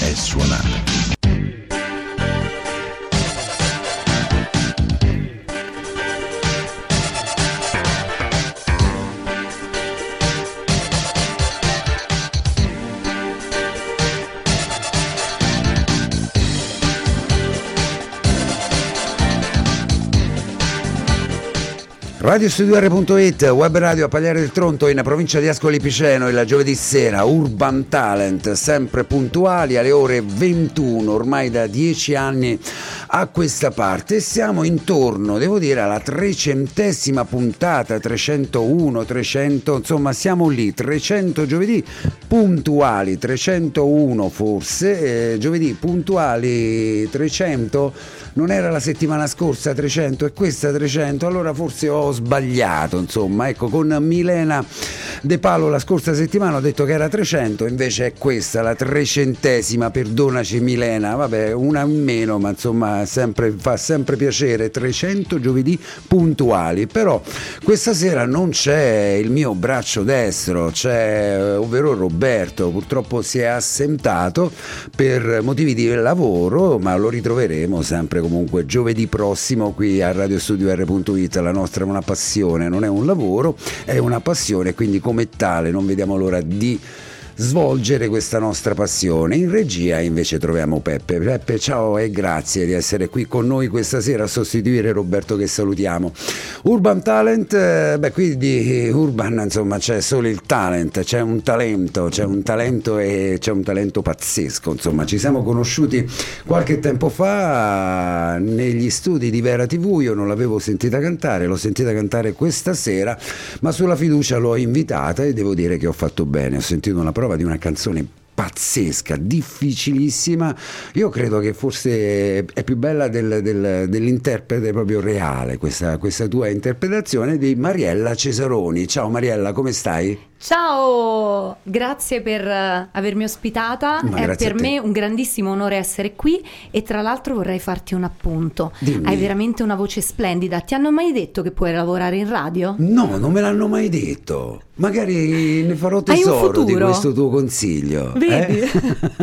è suonata. Radiostudio.it, web radio a Pagliare del Tronto in provincia di Ascoli Piceno il giovedì sera, Urban Talent, sempre puntuali alle ore 21, ormai da dieci anni a questa parte. Siamo intorno, devo dire, alla trecentesima puntata, 301, 300, insomma siamo lì, 300 giovedì puntuali, 301 forse, eh, giovedì puntuali 300 non era la settimana scorsa 300 e questa 300, allora forse ho sbagliato, insomma, ecco, con Milena De Palo la scorsa settimana ho detto che era 300, invece è questa la trecentesima, perdonaci Milena, vabbè, una in meno, ma insomma sempre, fa sempre piacere, 300 giovedì puntuali, però questa sera non c'è il mio braccio destro, c'è eh, ovvero Roberto, purtroppo si è assentato per motivi di lavoro, ma lo ritroveremo sempre comunque giovedì prossimo qui a radiostudio.it. La nostra è una passione, non è un lavoro, è una passione, quindi come tale non vediamo l'ora di svolgere questa nostra passione. In regia invece troviamo Peppe. Peppe, ciao e grazie di essere qui con noi questa sera a sostituire Roberto che salutiamo. Urban Talent, eh, beh qui di Urban insomma c'è solo il talent, c'è un talento, c'è un talento e c'è un talento pazzesco, insomma ci siamo conosciuti qualche tempo fa negli studi di Vera TV, io non l'avevo sentita cantare, l'ho sentita cantare questa sera, ma sulla fiducia l'ho invitata e devo dire che ho fatto bene, ho sentito una prova di una canzone pazzesca, difficilissima. Io credo che forse è più bella del, del, dell'interprete proprio reale, questa, questa tua interpretazione di Mariella Cesaroni. Ciao Mariella, come stai? Ciao, grazie per uh, avermi ospitata. Ma È per me un grandissimo onore essere qui e tra l'altro vorrei farti un appunto. Dimmi. Hai veramente una voce splendida. Ti hanno mai detto che puoi lavorare in radio? No, non me l'hanno mai detto. Magari ne farò tesoro di questo tuo consiglio. Vedi? eh?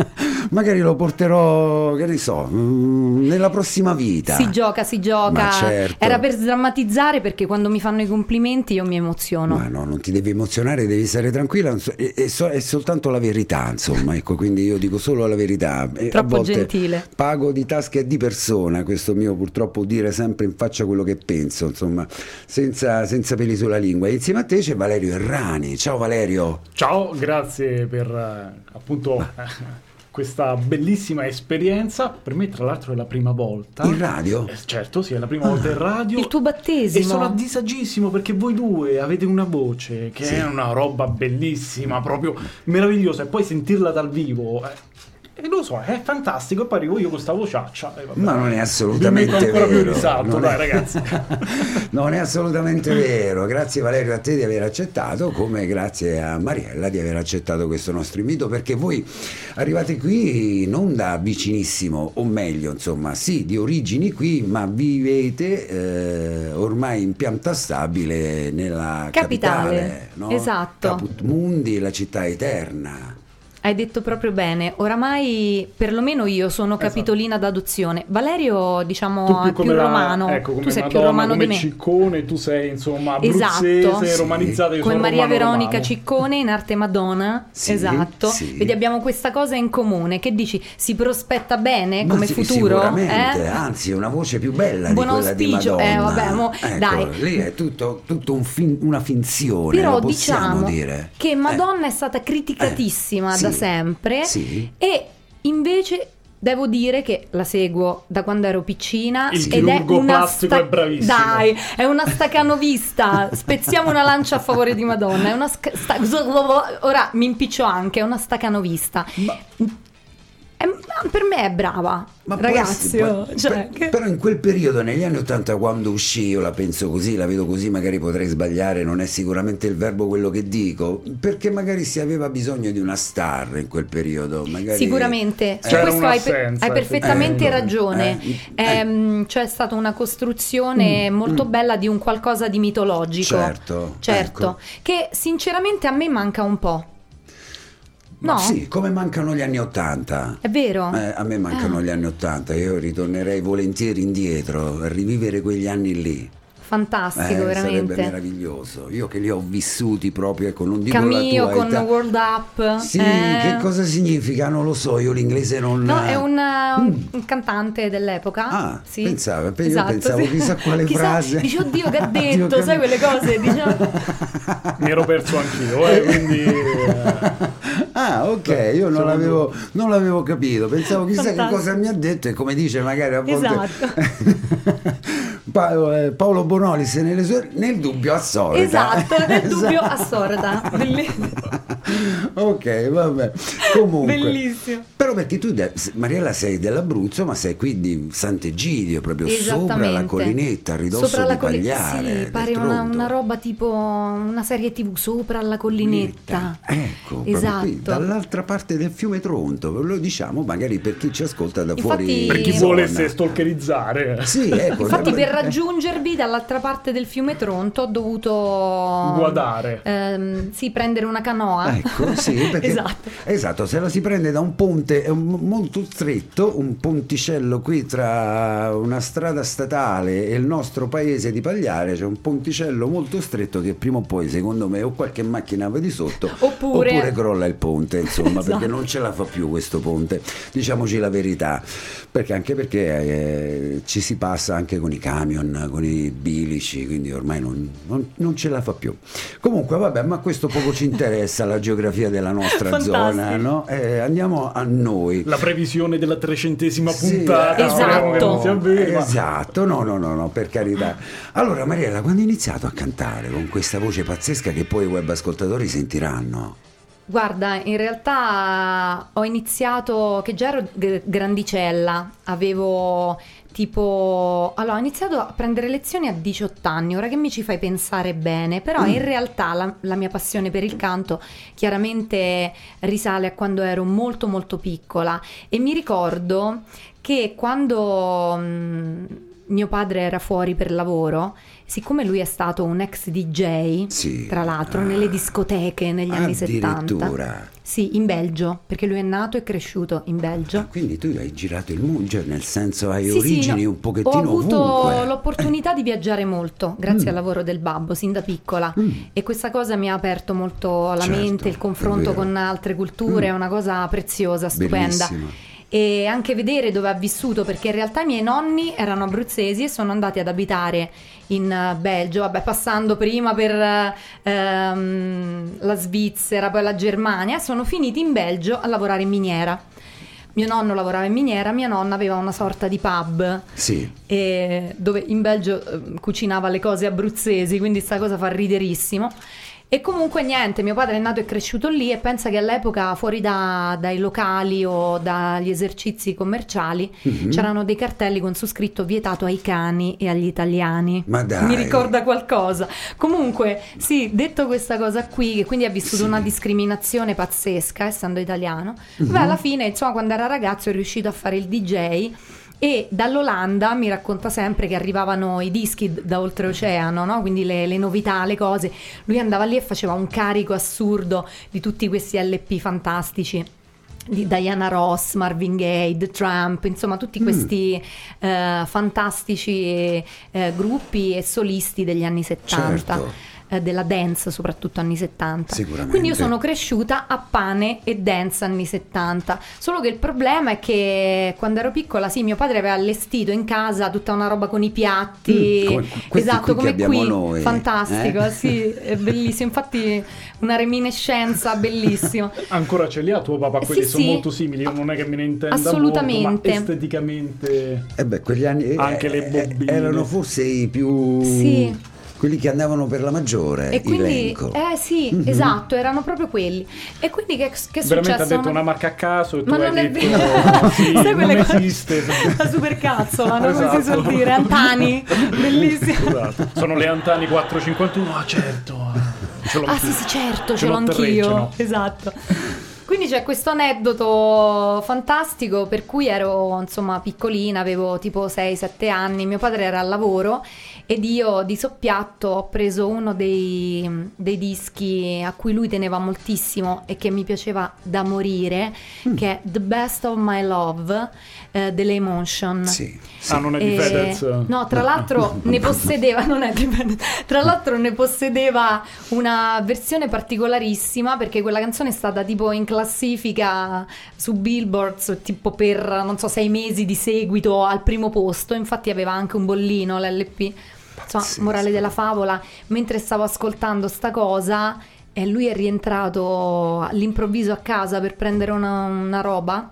Magari lo porterò, che ne so, mm, nella prossima vita. Si gioca, si gioca. Certo. Era per sdrammatizzare perché quando mi fanno i complimenti io mi emoziono. Ma no, non ti devi emozionare, devi stare tranquilla, è, è so- è soltanto la verità, insomma, ecco, quindi io dico solo la verità. E a Troppo volte gentile. Pago di tasca e di persona, questo mio purtroppo dire sempre in faccia quello che penso, insomma, senza, senza peli sulla lingua. E insieme a te c'è Valerio Errani. Ciao Valerio. Ciao, grazie per eh, appunto questa bellissima esperienza. Per me, tra l'altro, è la prima volta. In radio? Eh, certo, sì, è la prima volta in radio. Il tuo battesimo. E sono a disagissimo perché voi due avete una voce che Sì. è una roba bellissima, proprio meravigliosa. E poi sentirla dal vivo. eh, e lo so, è fantastico. E poi arrivo io con questa vociaccia. Ma non è assolutamente Mi metto ancora vero. più risalto, Non dai, è- ragazzi. non è assolutamente vero. Grazie Valerio a te di aver accettato, come grazie a Mariella di aver accettato questo nostro invito, perché voi arrivate qui non da vicinissimo, o meglio, insomma, sì, di origini qui, ma vivete eh, ormai in pianta stabile nella Capitale, capitale, no? esatto. Caput Mundi, la città eterna. Hai detto proprio bene. Oramai, perlomeno io sono Esatto. capitolina d'adozione. Valerio, diciamo, è più più come la- romano. ecco, come tu sei Madonna, più romano come di me. Ciccone, tu sei insomma abruzzese, Esatto. Sì. romanizzata. io Come Maria romano, Veronica romano. Ciccone in arte Madonna. Sì, esatto. sì. Vedi, abbiamo questa cosa in comune. Che dici? Si prospetta bene Ma come sì, futuro? Sicuramente, Eh? anzi, una voce più bella Buon di quella di auspicio. Madonna. Eh, vabbè, mo- Ecco, dai. Lì è tutto, tutto un fin- una finzione, Però lo possiamo diciamo dire. che Eh, Madonna è stata criticatissima Eh, da sì, sempre sì. e invece devo dire che la seguo da quando ero piccina Il ed è una plastico è bravissimo. Dai, è una stacanovista. Spezziamo una lancia a favore di Madonna, è una sca- sta- ora mi impiccio anche, è una stacanovista. È- ma per me è brava, Ma può ragazzi. essere- oh, può- cioè, per- che- Però in quel periodo, negli anni 80, quando uscì, io la penso così, la vedo così, magari potrei sbagliare, non è sicuramente il verbo quello che dico, perché magari si aveva bisogno di una star in quel periodo. Magari... Sicuramente, su C'era questo hai, hai perfettamente eh, ragione. eh, eh. Ehm, c'è stata una costruzione molto bella di un qualcosa di mitologico. Certo, Certo, ecco. che sinceramente a me manca un po'. Ma No? Sì, come mancano gli anni 80. È vero? Eh, a me mancano Ah. gli anni 80, io ritornerei volentieri indietro a rivivere quegli anni lì. Fantastico, Eh, sarebbe veramente. meraviglioso. Io che li ho vissuti proprio, ecco, non dico Camillo la tua con età. World Up. Sì, eh. che cosa significa? Non lo so, io l'inglese non... No, è un, uh, un- cantante dell'epoca. Ah, sì. pensavo, io Esatto, pensavo sì. chissà quale Chissà- frase. Dici, oddio, che ha Oddio, detto, che- sai quelle cose, diciamo. Mi ero perso anch'io, eh, quindi... eh, Ah, ok, io non Sono l'avevo, non l'avevo capito. Pensavo chissà che Fantastico. cosa mi ha detto e come dice magari a volte Esatto. Eh, Bonolis nelle sue- nel dubbio assorda. Esatto, nel dubbio Esatto. assorda. Belli- ok, vabbè. Comunque. Bellissimo. Però perché tu, Mariella, sei dell'Abruzzo, ma sei qui di Sant'Egidio, proprio sopra la collinetta, a ridosso Sopra di colli- Pagliare. Sì, del pare una, una roba tipo una serie tv sopra la collinetta. Ecco, proprio esatto. qui, dall'altra parte del fiume Tronto, lo diciamo magari per chi ci ascolta da Infatti- fuori. per chi Zona. volesse stalkerizzare. Sì, ecco. Infatti, eh, per raggiungervi dall'altra parte del fiume Tronto ho dovuto Guardare. ehm, sì, prendere una canoa. Ecco, sì, perché esatto. esatto, se la si prende da un ponte molto stretto, un ponticello qui tra una strada statale e il nostro paese di Pagliare, c'è un ponticello molto stretto che prima o poi, secondo me, o qualche macchina va di sotto Oppure- crolla il ponte, insomma, Esatto. perché non ce la fa più questo ponte, diciamoci la verità, perché anche perché eh, ci si passa anche con i camion, con i bilici, quindi ormai non, non- non ce la fa più. Comunque, vabbè, ma questo poco ci interessa la geografia della nostra Fantastico. zona, no? Eh, andiamo a noi. La previsione della trecentesima Sì, puntata. eh, non Esatto. si avvera. Esatto, no, no, no, no, per carità. Allora, Mariella, quando hai iniziato a cantare con questa voce pazzesca che poi i web ascoltatori sentiranno? Guarda, in realtà ho iniziato che già ero g- grandicella, avevo tipo... Allora, ho iniziato a prendere lezioni a 18 anni, ora che mi ci fai pensare bene, però in realtà la, la mia passione per il canto chiaramente risale a quando ero molto molto piccola. E mi ricordo che quando mm, mio padre era fuori per lavoro, siccome lui è stato un ex DJ, Sì. tra l'altro Ah. nelle discoteche negli anni 70. Addirittura. Sì, in Belgio, perché lui è nato e cresciuto in Ah, Belgio. quindi tu hai girato il mondo, cioè nel senso hai Sì, sì, origini no, un pochettino Ho avuto ovunque. l'opportunità di viaggiare molto grazie Mm. al lavoro del babbo, sin da piccola. Mm. E questa cosa mi ha aperto molto la Certo, mente, il confronto con altre culture, Mm. è una cosa preziosa, stupenda. Bellissimo. E anche vedere dove ha vissuto, perché in realtà i miei nonni erano abruzzesi e sono andati ad abitare in eh, Belgio, vabbè, passando prima per eh, ehm, la Svizzera, poi la Germania, sono finiti in Belgio a lavorare in miniera. Mio nonno lavorava in miniera, mia nonna aveva una sorta di pub Sì, dove in Belgio eh, cucinava le cose abruzzesi, quindi sta cosa fa riderissimo. E comunque niente, mio padre è nato e cresciuto lì e pensa che all'epoca fuori da- dai locali o dagli esercizi commerciali Mhm. c'erano dei cartelli con su scritto vietato ai cani e agli italiani. Ma dai. Mi ricorda qualcosa. Comunque, sì, detto questa cosa qui, che quindi ha vissuto Sì. una discriminazione pazzesca, essendo italiano, Mhm. beh, alla fine, insomma, quando era ragazzo è riuscito a fare il DJ e dall'Olanda mi racconta sempre che arrivavano i dischi da oltreoceano, no? quindi le, le novità, le cose. Lui andava lì e faceva un carico assurdo di tutti questi LP fantastici. Di Diana Ross, Marvin Gaye, The Trump, insomma tutti Mm. questi eh, fantastici eh, gruppi e solisti degli anni 70 Certo. Eh, della dance, soprattutto anni 70. Sicuramente. Quindi io sono cresciuta a pane e dance anni 70. Solo che il problema è che quando ero piccola, sì, mio padre aveva allestito in casa tutta una roba con i piatti. Mm, come esatto, come qui. noi, Fantastico, eh? sì, è bellissimo. Infatti, una reminiscenza bellissima. Ancora ce li ha tuo papà, quelli Sì, sono sì. molto simili, io non è che me ne intenda Assolutamente. molto, ma esteticamente... E beh, quegli anni eh, Anche le eh, bobine. erano forse i più Sì. Quelli che andavano per la maggiore. E quindi, elenco. eh sì, Mhm. esatto, erano proprio quelli. E quindi che, che è Veramente successo? ha detto una marca a caso e tu Ma hai non è detto vero, sì, sai quelle non cose- esiste. La supercazzola, no? come si Esatto. suol dire, Antani, bellissimo. Esatto. Sono le Antani 451, ah certo. Ce l'ho Ah sì sì certo, ce, ce l'ho l'ho anch'io, esatto. Quindi c'è questo aneddoto fantastico per cui ero insomma piccolina, avevo tipo 6-7 anni, mio padre era al lavoro ed io di soppiatto ho preso uno dei, dei dischi a cui lui teneva moltissimo e che mi piaceva da morire, Mm. che è The Best of My Love eh, delle Emotion. Sì, sì. Ah, non è di E- Fedez? No, tra l'altro ne possedeva, non è di Fedez, tra l'altro ne possedeva una versione particolarissima perché quella canzone è stata tipo in classifica su Billboard tipo per non so sei mesi di seguito al primo posto, infatti aveva anche un bollino l'LP. Insomma, morale della favola, mentre stavo ascoltando sta cosa e lui è rientrato all'improvviso a casa per prendere una, una roba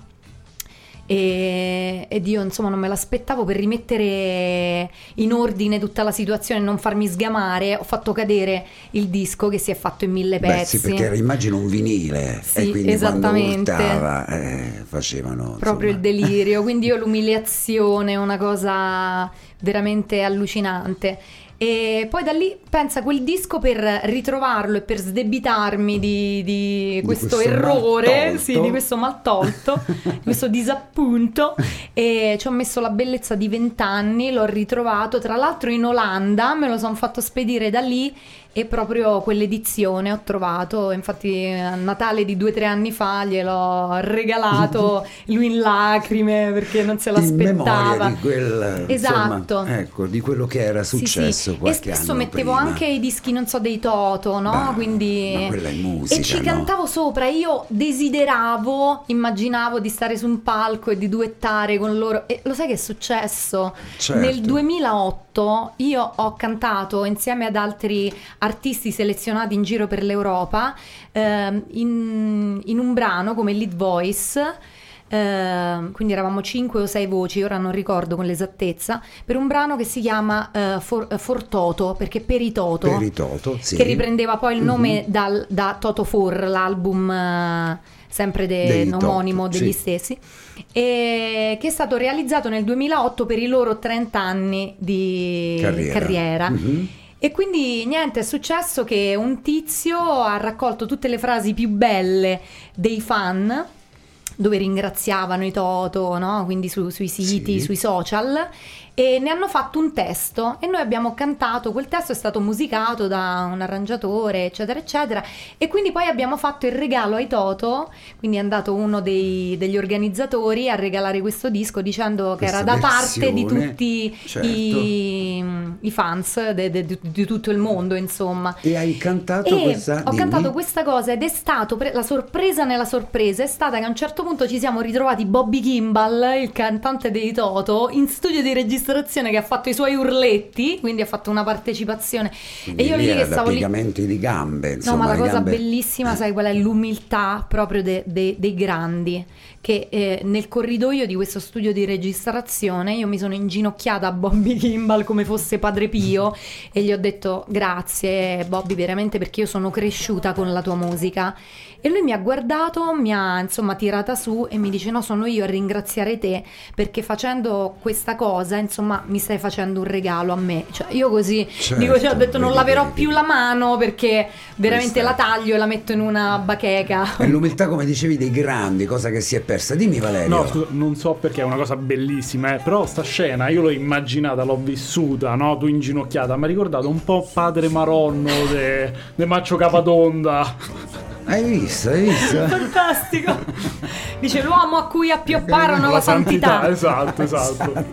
e, ed io insomma non me l'aspettavo per rimettere in ordine tutta la situazione e non farmi sgamare ho fatto cadere il disco che si è fatto in mille Beh, pezzi. sì, perché era immagino un vinile Sì, e quindi esattamente. quando urtava eh, facevano proprio il insomma, delirio quindi io l'umiliazione una cosa veramente allucinante e poi da lì pensa quel disco per ritrovarlo e per sdebitarmi di, di questo, questo errore, sì, di questo maltolto, di questo disappunto. E ci ho messo la bellezza di vent'anni, l'ho ritrovato tra l'altro in Olanda, me lo sono fatto spedire da lì e proprio quell'edizione ho trovato. Infatti, a Natale di due o tre anni fa gliel'ho regalato lui in lacrime perché non se l'aspettava. di quel Esatto. insomma, ecco, di quello che era Sì, successo sì. E qualche spesso mettevo prima. anche i dischi, non so, dei Toto, no? Bah, Quindi... musica, E ci no? cantavo sopra. Io desideravo, immaginavo di stare su un palco e di duettare con loro. E lo sai che è successo? Certo. Nel 2008 io ho cantato insieme ad altri artisti selezionati in giro per l'Europa ehm, in, in un brano come lead voice. ehm, quindi eravamo 5 o 6 voci, ora non ricordo con l'esattezza, per un brano che si chiama eh, For, eh, Toto, perché per i Toto, per i Toto, sì. che riprendeva poi il nome Mhm. dal- da Toto For, l'album eh, sempre de- omonimo degli sì. stessi, che è stato realizzato nel 2008 per i loro 30 anni di Carriera. carriera. Mhm. E quindi niente, è successo che un tizio ha raccolto tutte le frasi più belle dei fan dove ringraziavano i Toto, no? quindi su- sui siti, Sì. sui social, e ne hanno fatto un testo e noi abbiamo cantato, quel testo è stato musicato da un arrangiatore, eccetera, eccetera, e quindi poi abbiamo fatto il regalo ai Toto, quindi è andato uno dei- degli organizzatori a regalare questo disco dicendo che Questa era da parte di tutti certo. i, i fans de- de- di, di tutto il mondo, insomma. E hai cantato E questa ho dimmi. cantato questa cosa ed è stato pre- la sorpresa nella sorpresa è stata che a un certo punto ci siamo ritrovati Bobby Kimball, il cantante dei Toto, in studio di registrazione che ha fatto i suoi urletti, quindi ha fatto una partecipazione Quindi e io lì che stavo lì di gambe, No, insomma, ma la cosa gambe- bellissima, sai qual è? L'umiltà proprio de- de- dei grandi. Che eh, nel corridoio di questo studio di registrazione io mi sono inginocchiata a Bobby Kimball come fosse Padre Pio e gli ho detto grazie Bobby veramente perché io sono cresciuta con la tua musica. E lui mi ha guardato, mi ha insomma tirata su e mi dice no, sono io a ringraziare te perché facendo questa cosa insomma mi stai facendo un regalo a me. Cioè io così Certo, dico, cioè, ho detto non laverò vedi. più la mano perché veramente Questa- la taglio e la metto in una bacheca. È l'umiltà, come dicevi, dei grandi, cosa che si è persa. Dimmi Valerio. No, scusa, non so perché è una cosa bellissima, eh, però sta scena io l'ho immaginata, l'ho vissuta, no? Tu inginocchiata, mi ha ricordato un po' padre Maronno de, de Maccio Capatonda. Hai visto, hai visto? Fantastico. Dice l'uomo a cui appiopparono la, santità. Esatto, esatto.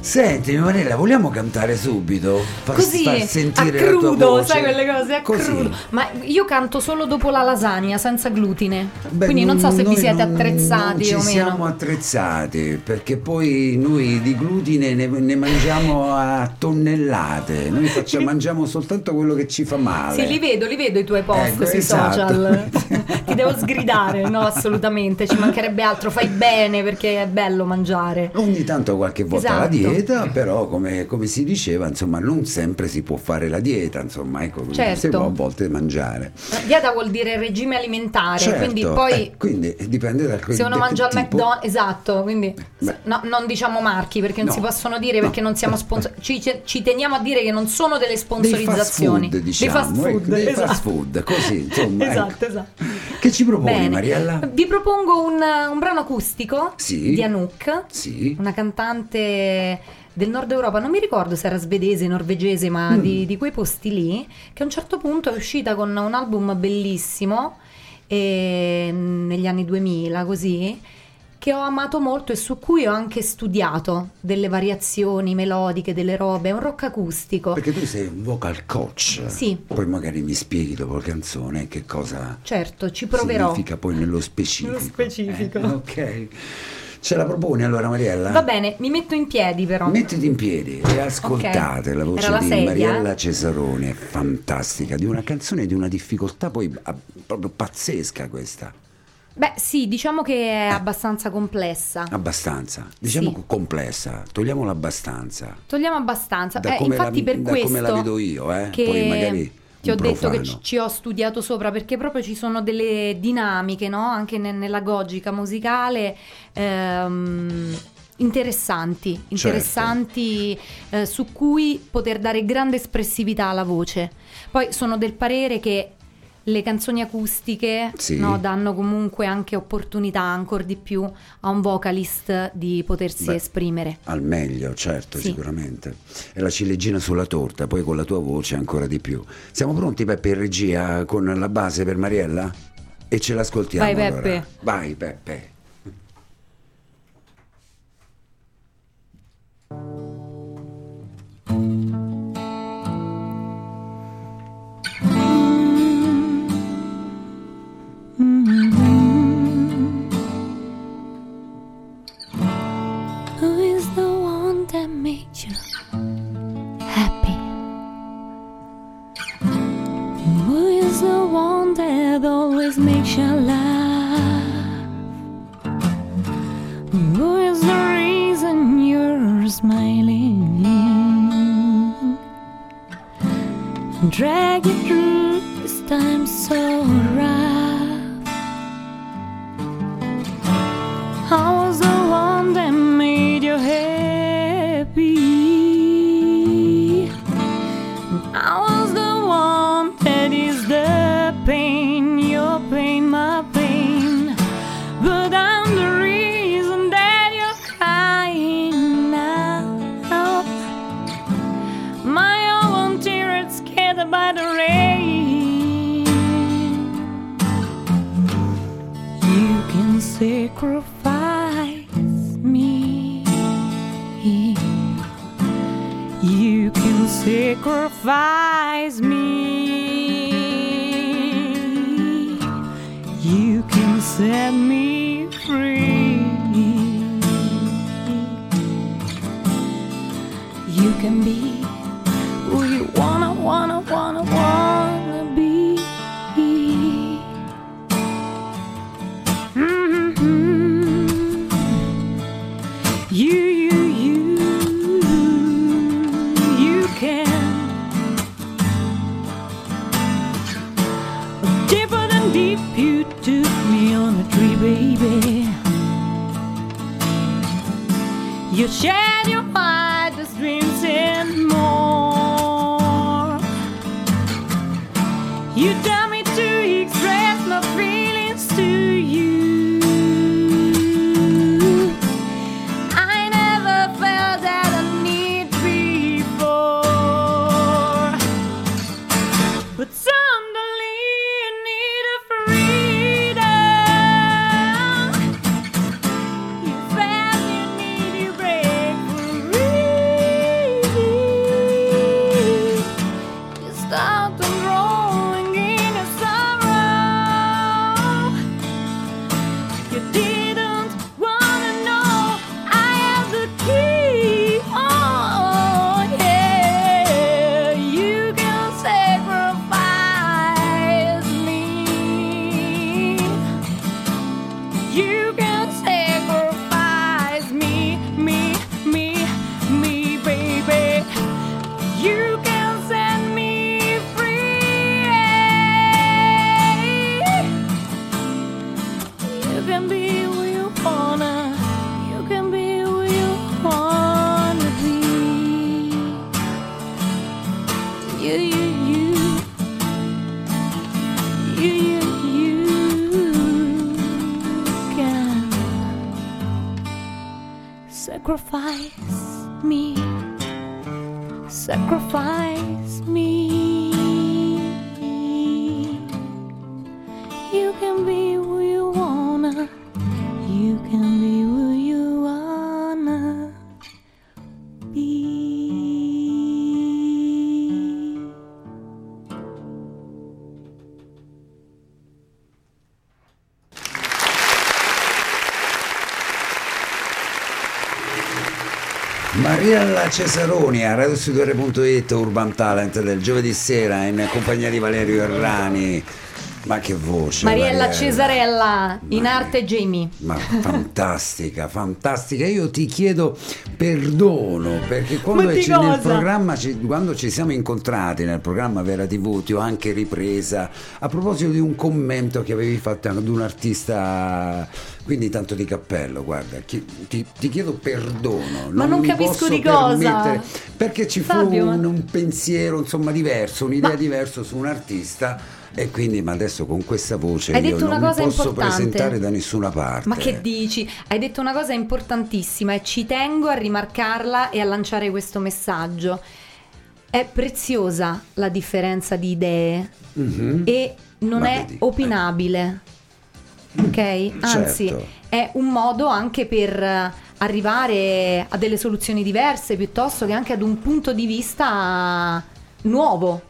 Senti, Marella, vogliamo cantare subito? Far, Così far a sentire la tua crudo, voce? sai quelle cose a Così. crudo. Ma io canto solo dopo la lasagna, senza glutine. Beh, Quindi non so se vi siete non- attrezzati non ci o meno. siamo attrezzati perché poi noi di glutine ne, ne mangiamo a tonnellate. Noi facciamo, mangiamo soltanto quello che ci fa male. Sì, li vedo, li vedo i tuoi post Ecco, sui esatto. Social. ti devo sgridare, no, assolutamente, ci mancherebbe altro, fai bene perché è bello mangiare. Ogni tanto qualche volta la Esatto. dieta, però come, come si diceva, insomma, non sempre si può fare la dieta, insomma, ecco, Certo. si può a volte mangiare. La dieta vuol dire regime alimentare, Certo, quindi poi eh, quindi dipende dal se uno da mangia al. McDonald's, esatto, quindi no, non diciamo marchi perché non No, si possono dire no. perché non siamo sponsor- ci, ci teniamo a dire che non sono delle Dei fast sponsorizzazioni. food, diciamo, dei fast food, ecco, dei esatto. fast food, così, insomma. esatto, ecco. esatto. Che ci proponi, Bene. Mariella? Vi propongo un, un brano acustico Sì. di Anouk, Sì. una cantante del nord Europa, non mi ricordo se era svedese, norvegese, ma Mm. di, di quei posti lì, che a un certo punto è uscita con un album bellissimo e- negli anni 2000, così, che ho amato molto e su cui ho anche studiato delle variazioni melodiche, delle robe, è un rock acustico. Perché tu sei un vocal coach. Sì. Poi magari mi spieghi dopo la canzone che cosa Certo, ci proverò. significa poi nello specifico. Nello specifico. Eh, ok. Ce la proponi allora Mariella? Va bene, mi metto in piedi però. Mettiti in piedi e ascoltate Ok. la voce la di sedia, Mariella? Cesarone, è fantastica, di una canzone di una difficoltà poi ah, proprio pazzesca questa, Beh, sì, diciamo che è abbastanza complessa. abbastanza, diciamo Sì. complessa, togliamola abbastanza. Togliamo abbastanza. Eh, infatti la- per da questo come la vedo io, eh, che poi magari ti ho un detto che profano. ci, ci ho studiato sopra perché proprio ci sono delle dinamiche, no? Anche ne- nella gogica musicale ehm, interessanti, Certo. interessanti eh, su cui poter dare grande espressività alla voce. Poi sono del parere che le canzoni acustiche Sì. no, danno comunque anche opportunità ancora di più a un vocalist di potersi Beh, esprimere. Al meglio, certo, Sì. sicuramente. È la ciliegina sulla torta, poi con la tua voce ancora di più. Siamo pronti Peppe in regia con la base per Mariella? E ce l'ascoltiamo Vai, allora. Peppe. Vai Peppe. You laugh? Who is the reason you're smiling? Drag you through sacrifice Mariella Cesaroni a radiostudiore.it Urban Talent del giovedì sera in compagnia di Valerio Errani. Ma che voce! Mariella Cesarella, in Ma- arte Jamie. Ma fantastica, fantastica. Io ti chiedo perdono perché quando, nel programma ci- quando ci siamo incontrati nel programma Vera TV ti ho anche ripresa a proposito di un commento che avevi fatto ad un artista. Quindi tanto di cappello, guarda, ti, ti chiedo perdono. Ma non mi capisco di cosa. Perché ci fu Fabio, ma- un, un pensiero insomma diverso, un'idea Ma- diversa su un artista. E quindi, ma adesso con questa voce Hai io detto non mi posso importante. presentare da nessuna parte. Ma che dici? Hai detto una cosa importantissima e ci tengo a rimarcarla e a lanciare questo messaggio. È preziosa la differenza di idee Mhm. e non Ma è vedi, opinabile. Ok? Anzi, Certo. è un modo anche per eh, arrivare a delle soluzioni diverse piuttosto che anche ad un punto di vista nuovo.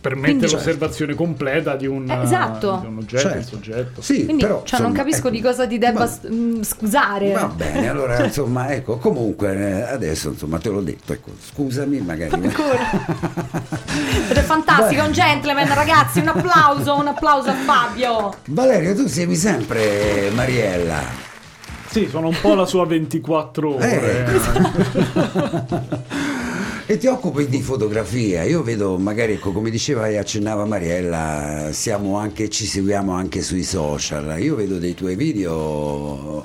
Permette Quindi- l'osservazione completa di un, esatto. di un oggetto, Certo. soggetto. Sì, Quindi però, cioè, non insomma, capisco ecco, di cosa ti debba va- s- mm, scusare. Va bene, allora insomma, ecco, comunque eh, adesso insomma te l'ho detto, ecco, scusami magari. Ed è fantastico, è un gentleman, ragazzi. Un applauso, un applauso a Fabio. Valerio, tu segui sempre Mariella. Sì, sono un po' la sua 24 ore. Eh. E ti occupi di fotografia, io vedo magari, ecco, come diceva e accennava Mariella, siamo anche, ci seguiamo anche sui social, io vedo dei tuoi video,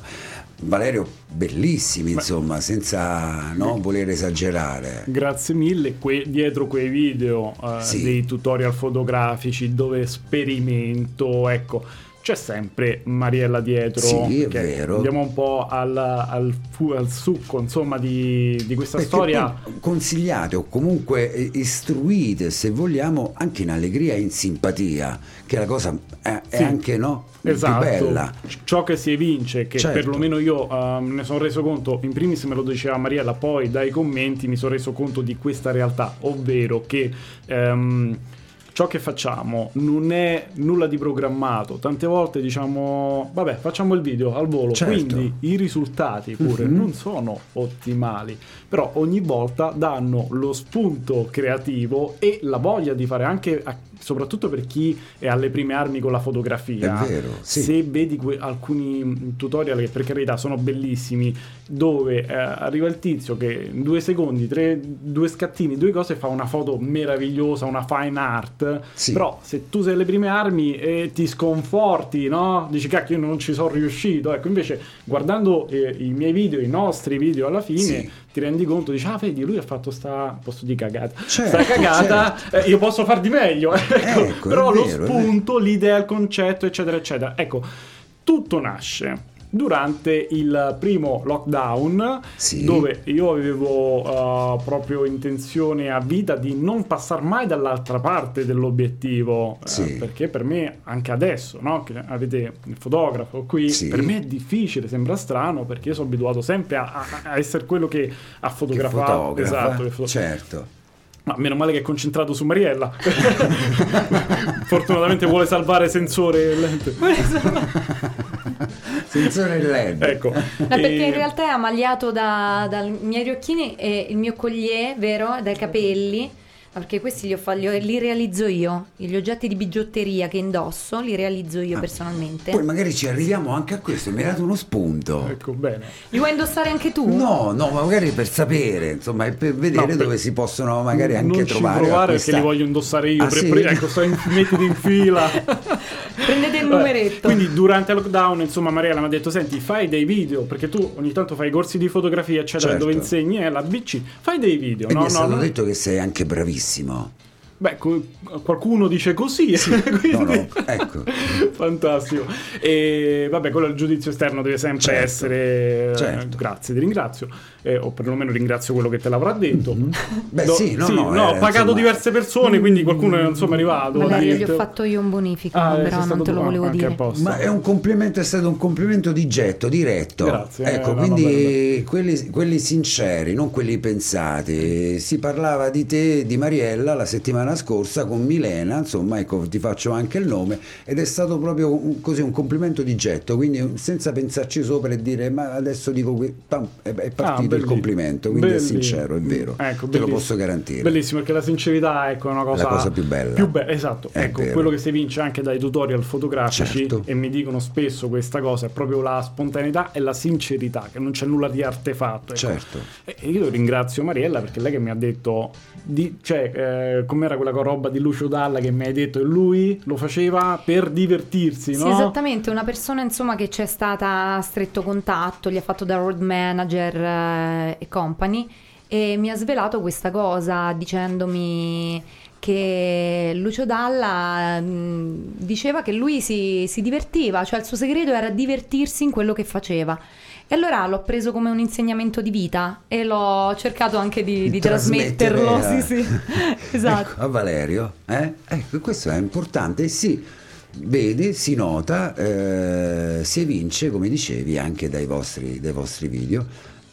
Valerio, bellissimi insomma, senza no, voler esagerare. Grazie mille. Que- dietro quei video eh, Sì. dei tutorial fotografici dove sperimento, ecco, c'è sempre Mariella dietro. Sì, è vero. Andiamo un po' al, al al succo, insomma, di, di questa Perché storia. consigliate o comunque istruite se vogliamo anche in allegria e in simpatia che la cosa è, è Sì. anche no, Esatto, ciò che si evince, che Certo. perlomeno io me ne sono reso conto, in primis me lo diceva Mariella, poi dai commenti mi sono reso conto di questa realtà, ovvero che ehm, ciò che facciamo non è nulla di programmato, tante volte diciamo, vabbè, facciamo il video al volo, Certo. quindi i risultati pure Mhm. non sono ottimali, però ogni volta danno lo spunto creativo e la voglia di fare anche, soprattutto per chi è alle prime armi con la fotografia. È vero, sì. Se vedi que- alcuni tutorial che per carità sono bellissimi, dove eh, arriva il tizio che in due secondi, tre, due scattini, due cose fa una foto meravigliosa, una fine art, Sì. però se tu sei alle prime armi e ti sconforti, no? Dici cacchio io non ci sono riuscito, ecco invece guardando eh, i miei video, i nostri video alla fine Sì. ti rendi conto, dici ah vedi lui ha fatto sta, posso dire cagata, Certo, sta cagata, eh, io posso far di meglio, ecco. Ecco, però lo vero, è spunto, l'idea, il concetto, eccetera, eccetera. Ecco, tutto nasce durante il primo lockdown, Sì. dove io avevo uh, proprio intenzione a vita di non passare mai dall'altra parte dell'obiettivo, eh, Sì. perché per me, anche adesso, no, che avete il fotografo qui, Sì. per me è difficile, sembra strano, perché io sono abituato sempre a, a- essere quello che ha che fotografato. fotografa Esatto, che foto- certo ma meno male che è concentrato su Mariella. Fortunatamente vuole salvare sensore e lente. sensore LED Ecco. No, perché E- in realtà è amagliato da- dai miei occhini e il mio collier, vero? Dai capelli. Perché questi li, ho fa- li, ho- li realizzo io. Gli oggetti di bigiotteria che indosso li realizzo io Ah. personalmente. poi magari ci arriviamo anche a questo mi hai dato uno spunto Ecco, bene. Li vuoi indossare anche tu? No, no, ma magari per sapere, insomma, e per vedere No, per- dove si possono magari anche non trovare. ci provare perché li voglio indossare io. Ah, Pre- sì? pre- ecco, sto in, mettiti in fila. Prendete il numeretto. Quindi durante il lockdown, insomma, Mariella mi ha detto: Senti, fai dei video perché tu ogni tanto fai corsi di fotografia, eccetera, Certo. dove insegni eh, la BC. Fai dei video. E no, mi è no, stato no. detto che sei anche bravissimo. benissimo. Beh, co- qualcuno dice così. quindi- No, no, ecco. Fantastico. E vabbè, quello il giudizio esterno deve sempre Certo. essere. eh, Certo. grazie, ti ringrazio. Eh, o perlomeno ringrazio quello che te l'avrà detto. Beh, Do- sì, no, no, ho eh, pagato insomma- diverse persone, quindi qualcuno insomma è arrivato. a Valerio, gli ho fatto io un bonifico, Ah, eh, però non te lo volevo dire. Ma è un complimento, è stato un complimento di getto, diretto. Grazie, Ecco, eh, no, quindi quelli, quelli sinceri, non quelli pensati. Si parlava di te, di Mariella, la settimana scorsa con Milena, insomma, ecco, ti faccio anche il nome, ed è stato proprio un- così un complimento di getto, quindi senza pensarci sopra e dire ma adesso dico qui, pam, è, è partito Ah, il complimento, quindi belli- è sincero, è vero, Ecco, te lo bellissimo. posso garantire. Bellissimo, perché la sincerità ecco, è una cosa, La cosa più bella. Più be- esatto, È ecco, vero. quello che si vince anche dai tutorial fotografici Certo. e mi dicono spesso questa cosa è proprio la spontaneità e la sincerità, che non c'è nulla di artefatto. ecco. Certo. E io ringrazio Mariella perché lei che mi ha detto, di, cioè, eh, com'era quella roba di Lucio Dalla che mi hai detto, e lui lo faceva per divertirsi, Sì, no? esattamente, una persona insomma che c'è stata a stretto contatto, gli ha fatto da road manager eh, e company e mi ha svelato questa cosa dicendomi che Lucio Dalla mh, diceva che lui si, si divertiva, cioè il suo segreto era divertirsi in quello che faceva. E allora l'ho preso come un insegnamento di vita e l'ho cercato anche di, di trasmetterlo. a- Sì, sì, esatto. Ecco, a Valerio, eh? Ecco, questo è importante, sì, vedi, si nota, eh, si evince, come dicevi, anche dai vostri, dai vostri video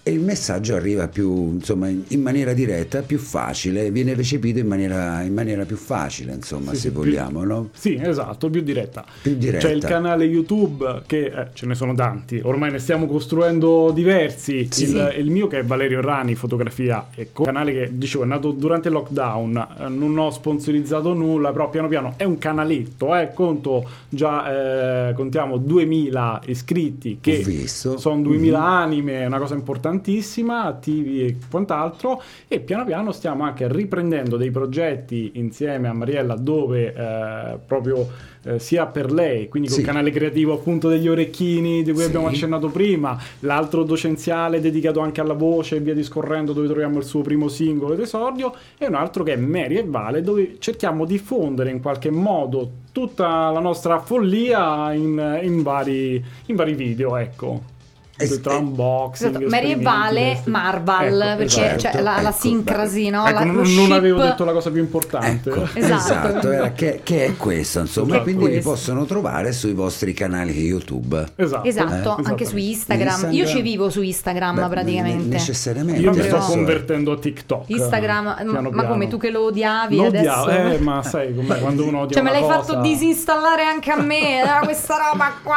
e il messaggio arriva più, insomma, in, maniera diretta, più facile, viene recepito in maniera, in maniera più facile, insomma, Sì, se sì, più- vogliamo, no? Sì, esatto, più diretta. Più diretta. C'è il canale YouTube che eh, ce ne sono tanti, ormai ne stiamo costruendo diversi. Sì. Il, il mio che è Valerio Rani, fotografia, ecco, canale che dicevo è nato durante il lockdown, eh, non ho sponsorizzato nulla, però piano piano è un canaletto, eh, conto già, eh, contiamo 2000 iscritti che sono 2000 anime, è una cosa importantissima, attivi e quant'altro e piano piano stiamo anche riprendendo dei progetti insieme a Mariella dove eh, proprio eh, sia per lei, quindi col Sì. canale creativo appunto degli orecchini di cui Sì. abbiamo accennato prima, l'altro docenziale dedicato anche alla voce e via discorrendo dove troviamo il suo primo singolo d'esordio e un altro che è Mary e Vale dove cerchiamo di fondere in qualche modo tutta la nostra follia in, in vari, in vari video, ecco. Es- tra unboxing, Esatto, Mary e esperimenti, Vale, questi. Marvel, Ecco, perché esatto. c'è la, la ecco, sincrasi, no? Ecco, La- non, non avevo ship. detto la cosa più importante. Ecco, Esatto. esatto, era che, che è questo, insomma, quindi vi questo. possono trovare sui vostri canali YouTube. Esatto, Esatto, Eh, anche su. Instagram. Instagram. Io ci vivo su Instagram Beh, praticamente. ne- necessariamente. Io mi sto Proprio- convertendo a TikTok. Instagram, ma, piano ma piano. come tu che lo odiavi Lo adesso? odiavo, eh, ma sai come quando uno odia Cioè, me l'hai cosa... fatto disinstallare anche a me, ah, questa roba qua,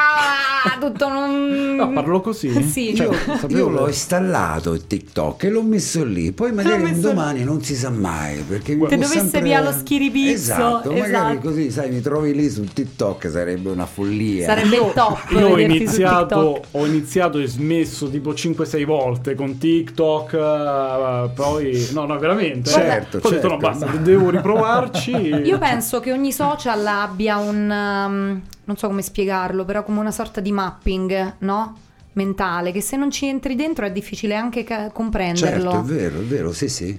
tutto non... No, parlo così? Sì, Cioè, io- l'ho installato il TikTok e l'ho messo lì, poi magari un domani non si sa mai. Perché può dovesse sempre- via lo schiribizzo, Esatto, magari esatto. così, sai, mi trovi lì sul TikTok, sarebbe una follia. Sarebbe il top Io ho su iniziato, ho iniziato e smesso tipo 5-6 volte con TikTok, eh, poi no, no, veramente. Certo, eh. Poi ho detto no, certo. basta, devo riprovarci. Io penso che ogni social abbia un... um, non so come spiegarlo, però come una sorta di mapping, no? Mentale, che se non ci entri dentro è difficile anche ca- comprenderlo. Certo, è vero, è vero, sì, sì.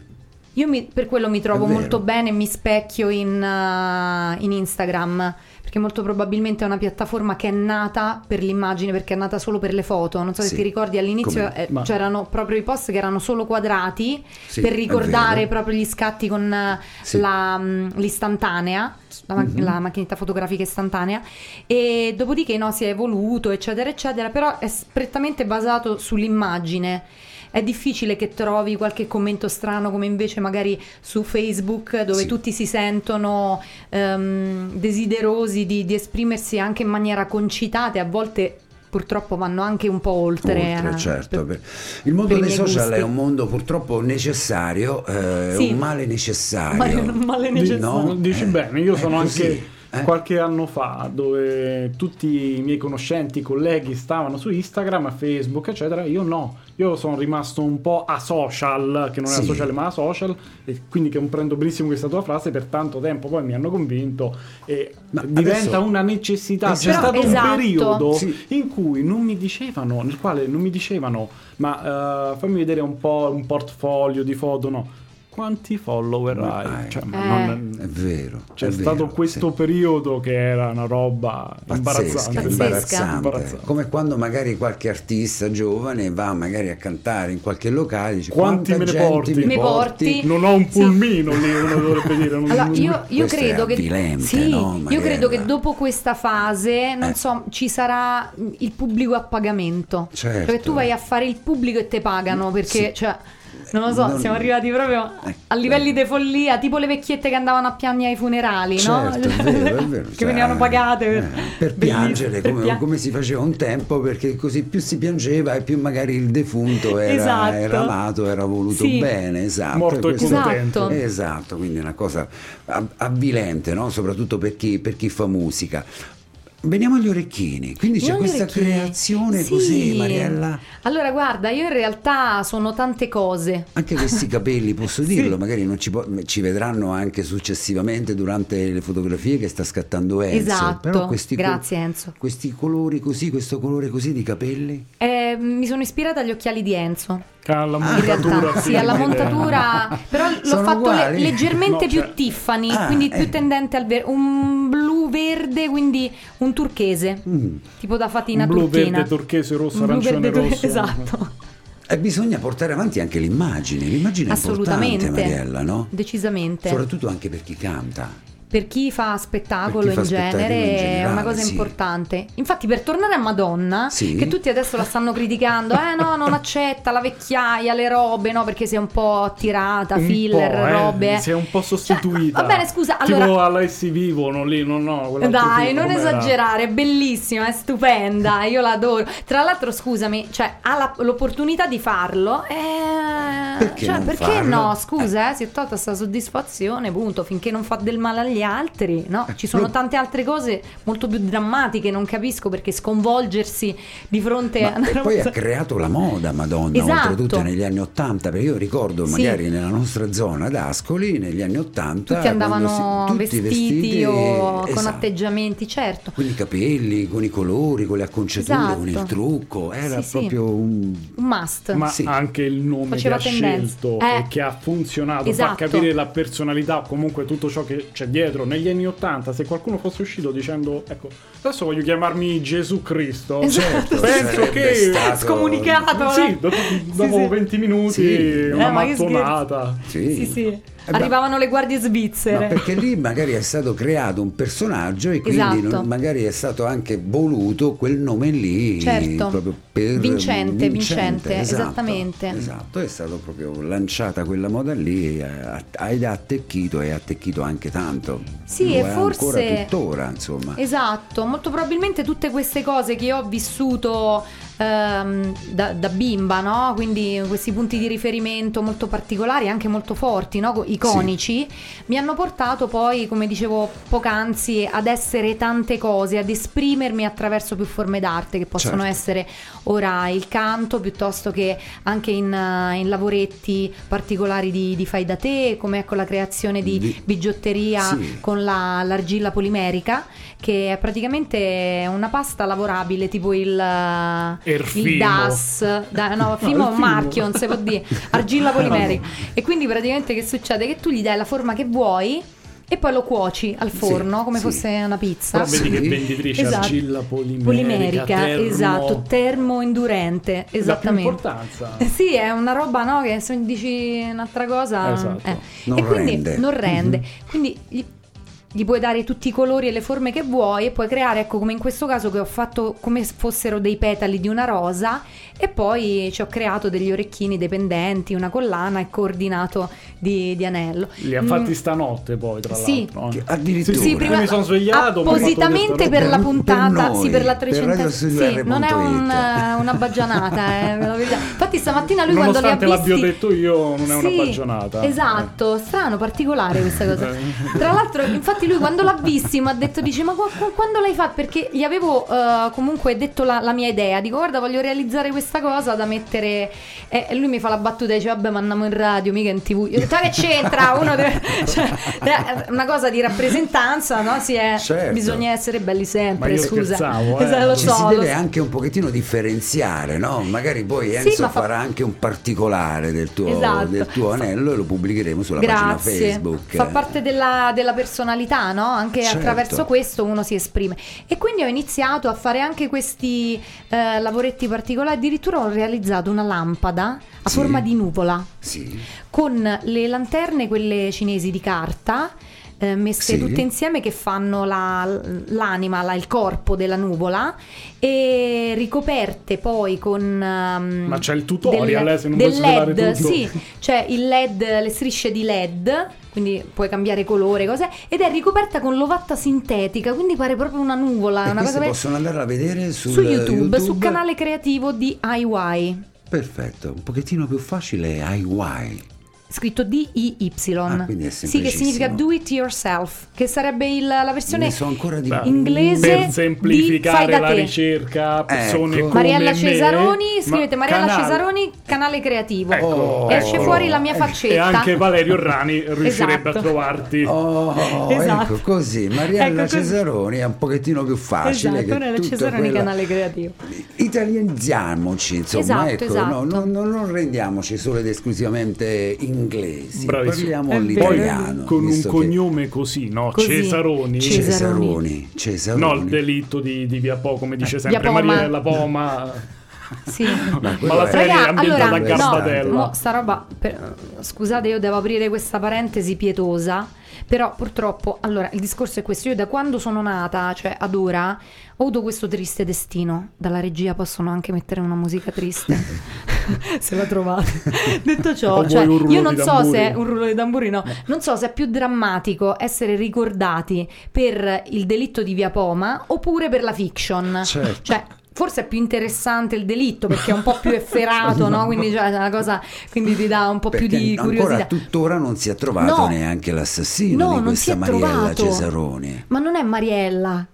Io mi- per quello mi trovo molto bene e mi specchio in, uh, in Instagram, perché molto probabilmente è una piattaforma che è nata per l'immagine, perché è nata solo per le foto. Non so se Sì. ti ricordi all'inizio eh, Ma- c'erano proprio i post che erano solo quadrati Sì, per ricordare proprio gli scatti con eh, Sì. la, mm, l'istantanea. La, ma- Mhm. la macchinetta fotografica istantanea e dopodiché no, si è evoluto eccetera eccetera però è prettamente basato sull'immagine è difficile che trovi qualche commento strano come invece magari su Facebook dove Sì. tutti si sentono ehm, desiderosi di, di esprimersi anche in maniera concitata e a volte purtroppo vanno anche un po' oltre. Oltre, eh, certo. per- Il mondo dei social gusti. è un mondo purtroppo necessario, eh, Sì. un male necessario. Male- un male Di- necessario. No? Dici Eh, bene, io sono così, anche eh. qualche anno fa dove tutti i miei conoscenti, colleghi stavano su Instagram, Facebook, eccetera. Io no, io sono rimasto un po' asocial, che non era Sì. sociale ma asocial, e quindi comprendo benissimo questa tua frase. Per tanto tempo poi mi hanno convinto e Ma diventa adesso- una necessità. C'è Esatto. stato Esatto. un periodo Sì. in cui non mi dicevano, nel quale non mi dicevano, ma eh, fammi vedere un po' un portfolio di foto, no. Quanti follower Ma hai? hai. Cioè, Eh. non- È vero. c'è è stato vero, questo sì. periodo che era una roba Pazzesca, imbarazzante. Pazzesca. imbarazzante. Imbarazzante. Come quando magari qualche artista giovane va magari a cantare in qualche locale dice Quanti "Quanta me ne porti?" mi Mi porti? Non ho un Sì. pulmino lì, uno dovrebbe dire. non- Allora, non- io, io credo che avvilente, sì, no, io credo che dopo questa fase, non Eh. so, ci sarà il pubblico a pagamento. Certo. Perché tu vai a fare il pubblico e te pagano perché, Sì. cioè, non lo so, Non- siamo arrivati proprio Eh, a livelli di follia, tipo le vecchiette che andavano a piangere ai funerali, no? Certo, è vero, è vero. che Cioè, venivano pagate per, eh, per piangere per come, come si faceva un tempo perché così più si piangeva e più magari il defunto era, Esatto. era amato, era voluto Sì. bene, esatto. Morto e contento. contento. Esatto, quindi è una cosa av- avvilente, no? soprattutto per chi, per chi fa musica. Veniamo agli orecchini, quindi c'è questa orecchini. creazione Sì. così, Mariella. Allora, guarda, io in realtà sono tante cose. Anche questi capelli, posso Sì. dirlo, magari non ci, po- ci vedranno anche successivamente durante le fotografie che sta scattando Enzo. Esatto. Però questi, col- Grazie, Enzo. questi colori così, questo colore così di capelli. Eh, mi sono ispirata agli occhiali di Enzo. Alla In realtà, montatura. sì, alla montatura, però l'ho Sono fatto le- leggermente No, più cioè- Tiffany, Ah, quindi eh. più tendente al verde, un blu verde, quindi un turchese, Mm. tipo da fatina Un blu, turchina. verde, turchese, rosso, Un arancione, verde, tur- rosso. Esatto, E bisogna portare avanti anche l'immagine, l'immagine è importante Mariella, no? decisamente. Soprattutto anche per chi canta. Per chi fa spettacolo chi fa in genere in è generale, una cosa sì. importante. Infatti, per tornare a Madonna, Sì. che tutti adesso la stanno criticando, eh no, non accetta la vecchiaia, le robe, no, perché si è un po' attirata, Un filler, po', eh, robe. Si è un po' sostituita. Cioè, va bene, scusa, Tipo allora- alla S vivo, non lì, non no. Dai, film, non com'era? esagerare, è bellissima, è stupenda, io l'adoro. Tra l'altro, scusami, cioè, ha la- l'opportunità di farlo. eh, Perché cioè, non perché farlo? no? Scusa, eh, si è tolta questa soddisfazione, punto, finché non fa del male agli altri, no? Ci sono tante altre cose molto più drammatiche, non capisco perché sconvolgersi di fronte a Ma, una e poi ha creato la moda Madonna, Esatto. oltretutto negli anni Ottanta, perché io ricordo Sì. magari nella nostra zona d'Ascoli, negli anni Ottanta, tutti andavano si- tutti vestiti, o con esatto. atteggiamenti, certo. Con i capelli, con i colori, con le acconciature, Esatto. con il trucco, era Sì, sì. proprio un... Un must. Ma Sì. anche il nome Faceva che ha tendenza. scelto Eh. e che ha funzionato Esatto. fa capire la personalità, comunque tutto ciò che c'è dietro. Negli anni Ottanta, se qualcuno fosse uscito dicendo, ecco, adesso voglio chiamarmi Gesù Cristo, Esatto. penso che stato- Scomunicato. Sì, eh? do- dopo sì. 20 minuti Sì. una Eh, mattonata. Sì. Sì. Eh, Arrivavano le guardie svizzere. perché lì magari è stato creato un personaggio e quindi Esatto. non- magari è stato anche voluto quel nome lì Certo. proprio per Vincente, vincente, esatto, esattamente. Esatto, è stato proprio lanciata quella moda lì, eh, ed ha attecchito e ha attecchito anche tanto. Sì, Lo e forse- tuttora, insomma. Esatto, molto probabilmente tutte queste cose che io ho vissuto ehm, da, da bimba, no? Quindi questi punti di riferimento molto particolari, anche molto forti, no? iconici, mi hanno portato poi, come dicevo poc'anzi, ad essere tante cose, ad esprimermi attraverso più forme d'arte che possono Certo. essere ora il canto piuttosto che anche in, eh, in lavoretti particolari di, di fai da te, come ecco la creazione di Di- bigiotteria Sì. con la- l'argilla polimerica che è praticamente una pasta lavorabile tipo il, il. DAS da, no, Fimo Erfimo. marchio non si può dire argilla polimerica e quindi praticamente che succede? che tu gli dai la forma che vuoi e poi lo cuoci al forno come sì. fosse una pizza Però vedi Sì. che venditrice, Esatto. argilla polimerica, polimerica termo. esatto termoindurente esattamente importanza. Sì, è una roba, no? Che se dici un'altra cosa. Esatto. eh. Non e quindi rende. non rende. Quindi gli, puoi dare tutti i colori e le forme che vuoi e puoi creare, ecco, come in questo caso che ho fatto come se fossero dei petali di una rosa e poi ci ho creato degli orecchini, dei pendenti, una collana e coordinato di, di anello. Li ha Mm, fatti stanotte poi, tra Sì. l'altro. Eh. addirittura. Sì, prima mi sono svegliato, appositamente per la puntata, Per noi, sì, per la per 300. Radio Studio sì, non è un, eh, una baggianata, eh. Infatti stamattina lui quando li ha Nonostante visti l'abbia detto io, non è una Sì, bagionata. Esatto, strano, particolare questa cosa. Tra l'altro, infatti infatti lui quando l'ha visti mi ha detto, dice, ma qua- qua- quando l'hai fatto? Perché gli avevo eh, comunque detto la, la mia idea, dico, guarda, voglio realizzare questa cosa da mettere... E e lui mi fa la battuta, dice, vabbè, ma andiamo in radio, mica in tv. Io ho detto, "Ma che c'entra? Uno deve... cioè, una cosa di rappresentanza, no? Si è- Certo. Bisogna essere belli sempre, Ma io scusa. scherzavo, eh. Esatto, lo Ci so, si deve so. anche un pochettino differenziare, no? Magari poi Sì, Enzo ma fa- farà anche un particolare del tuo, Esatto. del tuo anello e lo pubblicheremo sulla pagina Grazie. Facebook. Fa parte della, della personalità, no? Anche Certo. attraverso questo uno si esprime. E quindi ho iniziato a fare anche questi eh, lavoretti particolari. Addirittura ho realizzato una lampada a Sì. forma di nuvola Sì. con le lanterne, quelle cinesi di carta. eh, messe Sì. tutte insieme che fanno la- l'anima, la- il corpo della nuvola e ricoperte poi con ehm, Ma c'è il tutorial, del, eh, se non del vuoi LED, tutto. sì, c'è il LED, le strisce di LED, quindi puoi cambiare colore, cose, ed è ricoperta con l'ovatta sintetica, quindi pare proprio una nuvola, E una cosa possono andare a vedere sul su YouTube, sul canale creativo di IY, Perfetto, un pochettino più facile IY. Scritto DIY. Ah, quindi è sì, che significa do it yourself, che sarebbe il- la versione di inglese per di fai semplificare da la te. ricerca, persone Ecco. come Mariella me, Cesaroni, ma scrivete Mariella canale- Cesaroni, canale creativo. Ecco, Esce ecco. fuori la mia E faccetta. E anche Valerio Rani riuscirebbe Esatto. a trovarti. Oh, Esatto. ecco così, Mariella Ecco così. Cesaroni è un pochettino più facile Esatto, che Mariella Cesaroni, quella- canale creativo. Italianizziamoci, insomma, Esatto, ecco, esatto. no, non, non- non rendiamoci solo ed esclusivamente inglesi, Bravissimo. parliamo l'italiano. con un visto che- cognome così, no? Così. Cesaroni. Cesaroni. Cesaroni. No, il delitto di, di Via Po, come dice sempre Via Poma. Mariella Poma. Sì. Ma Ma la serie Raga, è ambientata allora, a no, Garbatella. mo, sta roba, per- scusate, io devo aprire questa parentesi pietosa, però purtroppo, allora, il discorso è questo, io da quando sono nata, cioè ad ora, ho avuto questo triste destino, dalla regia possono anche mettere una musica triste, se la trovate. Detto ciò, cioè, io non di so se, un rullo di tamburi no, non so se è più drammatico essere ricordati per il delitto di Via Poma oppure per la fiction. Certo. Cioè, forse è più interessante il delitto perché è un po' più efferato, no? Quindi cioè, è una cosa, quindi ti dà un po' più Perché di ancora curiosità. tuttora non si è trovato No. neanche l'assassino No, di questa Mariella trovato. Cesaroni. Ma non è Mariella.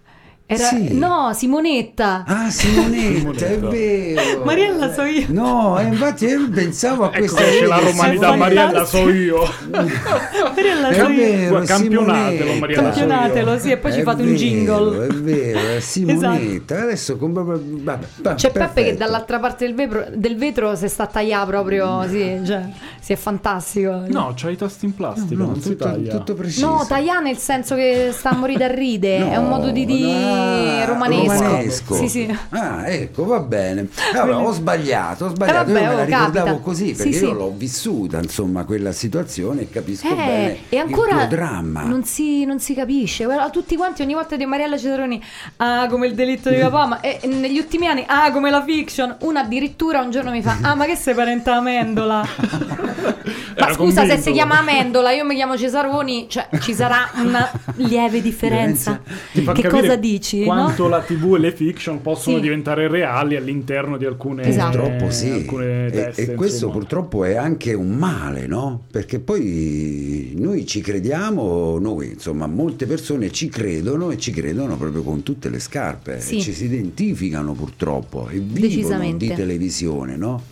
Era, Sì. No, Simonetta. Ah, Simonetta, è vero. Mariella so io. No, eh, infatti io pensavo a Ecco questa che c'è la romanità. Mariella so io. Mariella È so io. vero, campionatelo. Mariella, so Campionatelo, sì, e poi ci È fate un vero, jingle. È vero, è Simonetta. Adesso con... vabbè, va- C'è Peppe che perfetto. dall'altra parte del vetro, del vetro si sta a tagliare proprio, sì, cioè, sì, è fantastico. No, c'ha i tasti in plastica, No, non si tutto, taglia. tutto preciso. No, tagliare nel senso che sta a morire da ride, è un No, modo di dire ah, romanesco. romanesco. Sì, sì. Ah, ecco, va bene. Allora, ho sbagliato, ho sbagliato. Eh, vabbè, io me la oh, ricordavo capita. così Sì, perché sì. io l'ho vissuta, insomma, quella situazione e capisco bene Eh, e ancora il dramma. non si, non si capisce. Guarda, tutti quanti ogni volta di Mariella Cesaroni, ah, come il delitto di papà, ma e negli ultimi anni, ah, come la fiction. Una addirittura un giorno mi fa, ah, ma che sei parente Amendola? ma Era scusa, se convinto. si chiama Amendola, io mi chiamo Cesaroni, cioè ci sarà una lieve differenza. Che cosa dici? Quanto no? la TV e le fiction possono Sì. diventare reali all'interno di alcune, Esatto. Purtroppo sì, alcune e, teste. e questo insomma. purtroppo è anche un male, no? Perché poi noi ci crediamo, noi insomma molte persone ci credono e ci credono proprio con tutte le scarpe, Sì. e ci si identificano purtroppo e vivono di televisione, no?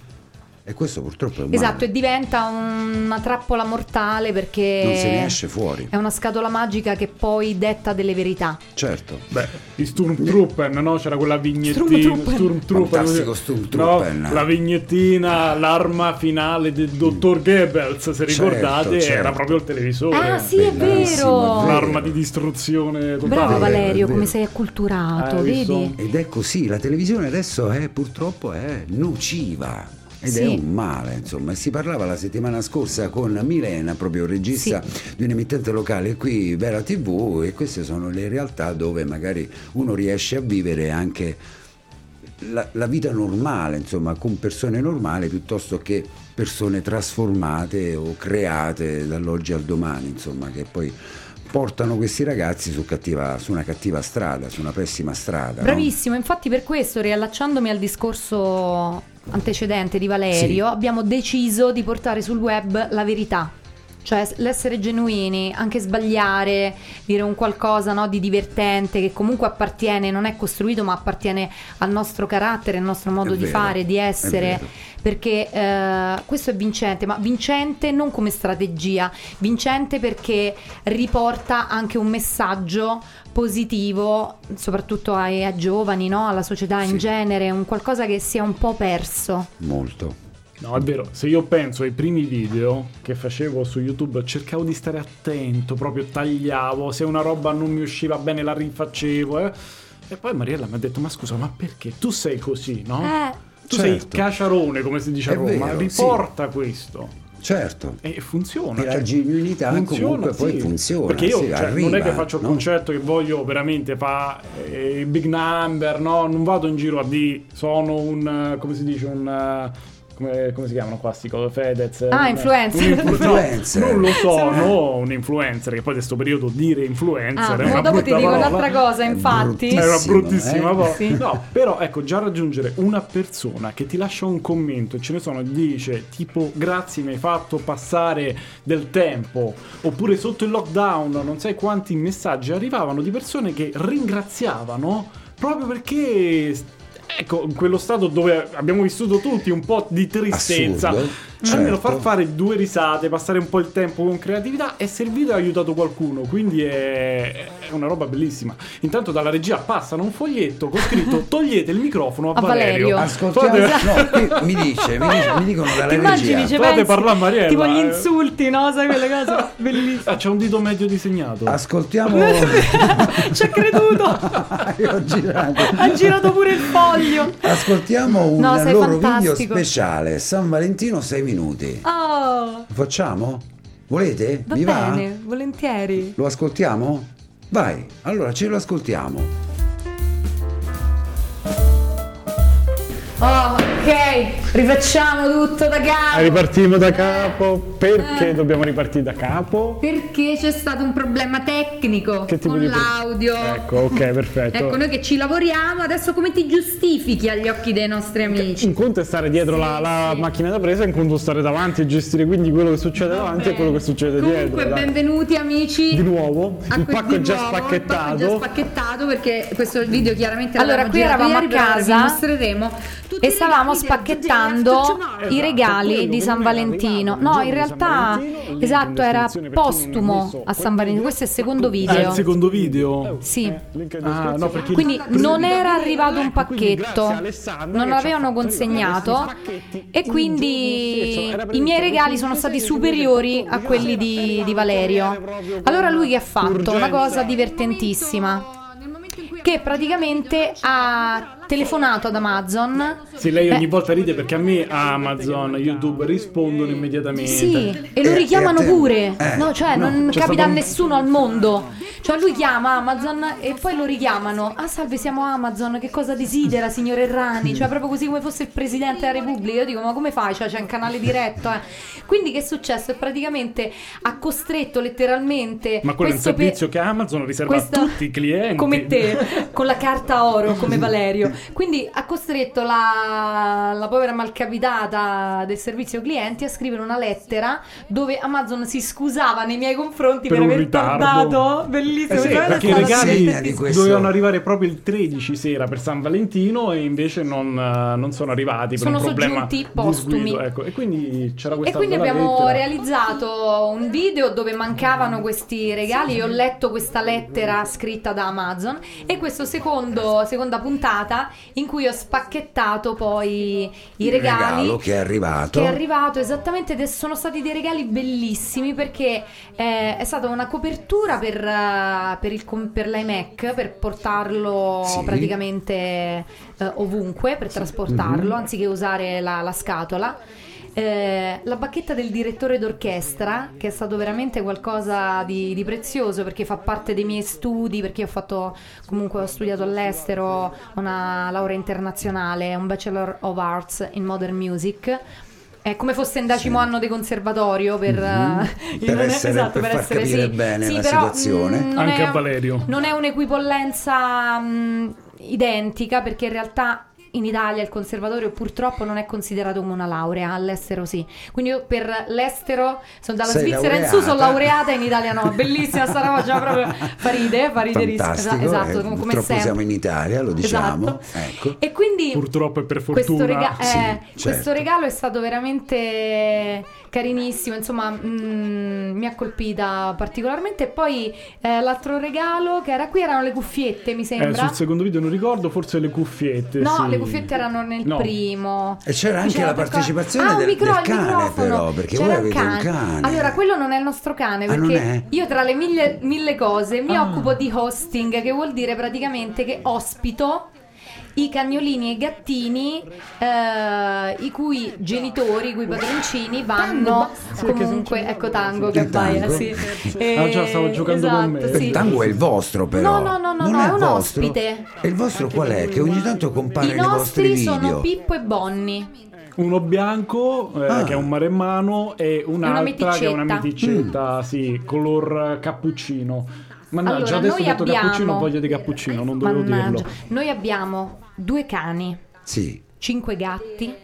E questo purtroppo è un Esatto, male. e diventa una trappola mortale perché Non se ne esce fuori. è una scatola magica che poi detta delle verità. Certo. Beh, i Sturmtrooper, no? C'era quella vignettina. Fantastico così. Stormtrooper. No, la vignettina, l'arma finale del dottor Goebbels, se Certo, ricordate, era certo. proprio il televisore. Ah, sì, è vero. è vero. L'arma di distruzione totale. Bravo Valerio, come sei acculturato, visto? vedi? Ed è così, la televisione adesso è purtroppo è nociva. Ed Sì. è un male, insomma. Si parlava la settimana scorsa con Milena, proprio regista di un'emittente locale qui, Vera TV, e queste sono le realtà dove magari uno riesce a vivere anche la, la vita normale, insomma, con persone normali piuttosto che persone trasformate o create dall'oggi al domani, insomma, che poi portano questi ragazzi su, cattiva- su una cattiva strada, su una pessima strada. no? Bravissimo, infatti per questo, riallacciandomi al discorso antecedente di Valerio, Sì. abbiamo deciso di portare sul web la verità. Cioè l'essere genuini, anche sbagliare, dire un qualcosa no, di divertente che comunque appartiene, non è costruito ma appartiene al nostro carattere, al nostro modo È di vero, fare, di essere. Perché eh, questo è vincente, ma vincente non come strategia, vincente perché riporta anche un messaggio positivo, soprattutto ai, ai giovani, no? alla società Sì. in genere, un qualcosa che si è un po' perso. Molto. No, è vero, se io penso ai primi video che facevo su YouTube, cercavo di stare attento, proprio tagliavo, se una roba non mi usciva bene la rifaccevo. eh. E poi Mariella mi ha detto, ma scusa, ma perché tu sei così, no? Eh, tu sei certo. caciarone, come si dice a È Roma, vero, riporta questo. Certo. E funziona. E la cioè, genuinità comunque poi funziona, Perché io sì, cioè, non è arriva, che faccio il no? concetto che voglio veramente fare eh, big number, no? Non vado in giro a dire sono un, eh, come si dice, un... come, come si chiamano qua sti cose? Fedez? Ah, influencer. un influ- no, Influencer. non lo sono un influencer, che poi in questo periodo dire influencer Ah, è una dopo ti brutta dico parola. un'altra cosa, È infatti. bruttissimo. Era bruttissima eh? poi. Sì. No, però ecco, già raggiungere una persona che ti lascia un commento e ce ne sono, dice tipo grazie mi hai fatto passare del tempo, oppure sotto il lockdown non sai quanti messaggi arrivavano di persone che ringraziavano proprio perché ecco, in quello stato dove abbiamo vissuto tutti un po' di tristezza. Assurdo, Almeno certo. far fare due risate, passare un po' il tempo con creatività è servito e ha aiutato qualcuno, quindi è, è una roba bellissima. Intanto dalla regia passano un foglietto con scritto togliete il microfono a, A Valerio. Ascoltiamo, Fate- no, mi dice, mi, dice- mi dicono dalla Ti immagini, regia. Fate pensi? parlare a Mariella, Tipo gli eh. insulti, no? Sai quelle cose bellissime. Ah, c'è un dito medio disegnato. Ascoltiamo. Ci ha creduto. Io ho girato. Ha girato pure il foglio. Ascoltiamo un No, loro video fantastico. speciale, San Valentino 6 minuti. Oh, facciamo? Volete? va Vi va? bene, volentieri. Lo ascoltiamo? Vai, allora ce lo ascoltiamo. Oh, ok, rifacciamo tutto da capo. Ripartiamo da capo. Perché Eh. dobbiamo ripartire da capo? Perché c'è stato un problema tecnico con l'audio. Ecco, ok, perfetto. Ecco, noi che ci lavoriamo, adesso come ti giustifichi agli occhi dei nostri amici? Un conto è stare dietro la, la sì. macchina da presa, un conto è stare davanti e gestire quindi quello che succede davanti e quello che succede Comunque, dietro. dai. benvenuti amici. Di nuovo, a il pacco è già nuovo, spacchettato. Il pacco è già spacchettato perché questo video chiaramente Allora, qui eravamo a casa vi mostreremo tutti E stavamo regali spacchettando Esatto, i regali quello di San Valentino. No, in realtà, esatto, era postumo a San Valentino. Questo è il secondo video. il secondo video? Sì. Eh, link in Ah, descrizione. no, perché Quindi non era arrivato un pacchetto, non che lo ci ha avevano fatto consegnato e quindi i miei regali sono stati 26 superiori a quelli 14, di, di Valerio. Allora lui che ha fatto? Una cosa divertentissima. Che praticamente ha telefonato ad Amazon. Sì, lei ogni Eh, volta ride perché a me Amazon, YouTube rispondono immediatamente. Sì, e lo Eh, richiamano te- pure. eh, no, cioè no, non c'è capita a stato un- nessuno al mondo. Cioè lui chiama Amazon e poi lo richiamano. Ah, salve, siamo Amazon. Che cosa desidera, signore Errani? Cioè proprio così come fosse il presidente della Repubblica. Io dico, ma come fai? Cioè c'è un canale diretto, eh. Quindi che è successo? È praticamente ha costretto letteralmente Ma quello è un questo pe- servizio che Amazon riserva questo- a tutti i clienti. come te, con la carta oro come Valerio. Quindi ha costretto la, la povera malcapitata del servizio clienti a scrivere una lettera dove Amazon si scusava nei miei confronti Per per, un aver ritardo. tardato. Bellissimo. Eh sì, Quella è perché i regali dovevano arrivare proprio il 13 sera per San Valentino e invece non, eh, non sono arrivati per Sono un problema postumi. sguido, ecco. E quindi c'era E questa quindi bella abbiamo lettera. realizzato un video dove mancavano questi regali. Io ho letto questa lettera scritta da Amazon e questo secondo, seconda puntata in cui ho spacchettato poi i Il regali. regalo che è arrivato. Che è arrivato esattamente ed sono stati dei regali bellissimi perché eh, è stata una copertura per, eh, per, il per l'iMac per portarlo Sì. praticamente eh, ovunque per trasportarlo anziché usare la, la scatola. Eh, la bacchetta del direttore d'orchestra che è stato veramente qualcosa di, di prezioso perché fa parte dei miei studi perché ho fatto comunque ho studiato all'estero una laurea internazionale un bachelor of arts in modern music è come fosse in decimo anno di conservatorio per, Mhm. eh, Per essere- esatto, per far essere capire sì. bene Sì, la però, situazione. mm, non Anche è- a Valerio. non è un'equipollenza mh, identica perché in realtà in Italia il conservatorio purtroppo non è considerato come una laurea, all'estero sì. Quindi io per l'estero sono dalla Sei Svizzera in su, sono laureata? laureata, in Italia no. Bellissima sta roba, cioè proprio fa ride, fa riderissimo. Esatto, eh, come purtroppo sempre. siamo in Italia, lo diciamo. Esatto. Ecco. E quindi Purtroppo e per questo, fortuna. rega- Sì, eh, certo. questo regalo è stato veramente carinissimo, insomma, mm, mi ha colpita particolarmente. E poi eh, l'altro regalo che era qui erano le cuffiette, mi Eh, sembra. sul secondo video non ricordo, forse le cuffiette. No, sì. le cuffiette erano nel No. primo. E c'era anche C'era la qualcosa- partecipazione Ah, un del- micro- del il cane, microfono. però, perché C'era voi un avete un cane. Allora, quello non è il nostro cane, Ah, perché è? io tra le mille, mille cose mi Ah. occupo di hosting, che vuol dire praticamente che ospito i cagnolini e i gattini eh, i cui genitori, i cui padroncini vanno comunque, ecco Tango che Tango? sì. Ah, già, stavo giocando con me. esatto, sì. Il tango è il vostro però. No, no, no, no, non no, è, è un vostro. ospite. E il vostro qual è? Che ogni tanto compare I nei vostri nostri video. sono Pippo e Bonni. Uno bianco, eh, Ah. che è un maremmano, e un'altra che è una meticetta. meticetta, sì, color cappuccino. Mannaggia, Allora, adesso ho detto abbiamo- cappuccino, ho voglia di cappuccino, non dovevo Mannaggia. dirlo. Noi abbiamo due cani, Sì. cinque gatti,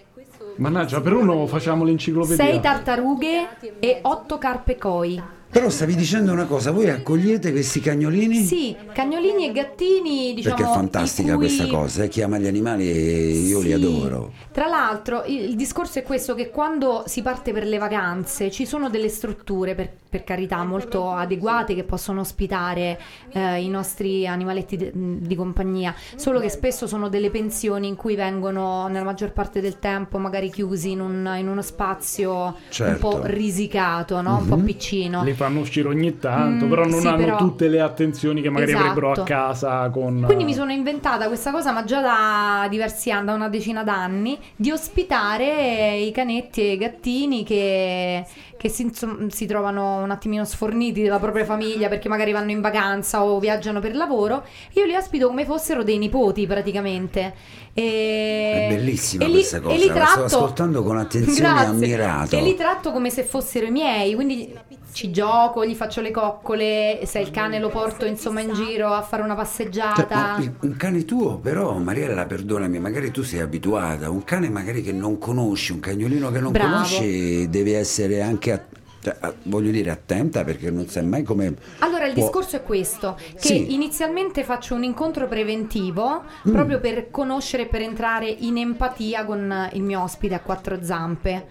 Mannaggia, per uno facciamo l'enciclopedia. sei tartarughe e otto carpe koi. Però stavi dicendo una cosa, voi accogliete questi cagnolini? Sì, cagnolini e gattini, diciamo. Perché è fantastica cui- questa cosa, eh, chi ama gli animali e io li Sì. adoro. Tra l'altro, il, il discorso è questo: che quando si parte per le vacanze ci sono delle strutture, per, per carità, molto adeguate che possono ospitare eh, i nostri animaletti de- di compagnia. Solo che spesso sono delle pensioni in cui vengono, nella maggior parte del tempo, magari chiusi in, un- in uno spazio Certo. un po' risicato, no? un po' piccino. Li fanno uscire ogni tanto, Mm, però non sì, hanno però- tutte le attenzioni che magari Esatto. avrebbero a casa con... Quindi mi sono inventata questa cosa, ma già da diversi anni, da una decina d'anni, di ospitare i canetti e i gattini che, che si, insomma, si trovano un attimino sforniti dalla propria famiglia perché magari vanno in vacanza o viaggiano per lavoro. Io li ospito come fossero dei nipoti praticamente. E, È bellissima e li- questa cosa, e li tratto- ascoltando con attenzione e Grazie. ammirato. E li tratto come se fossero i miei, quindi ci gioco, gli faccio le coccole, se il cane lo porto insomma in giro a fare una Cioè, passeggiata. ma il- un cane tuo, però, Mariella, perdonami, magari tu sei abituata. Un cane magari che non conosci, un cagnolino che non Bravo. conosci, deve essere anche, a- cioè, voglio dire, attenta perché non sai mai come. Allora il può- discorso è questo, che Sì. inizialmente faccio un incontro preventivo Mm. proprio per conoscere per entrare in empatia con il mio ospite a quattro zampe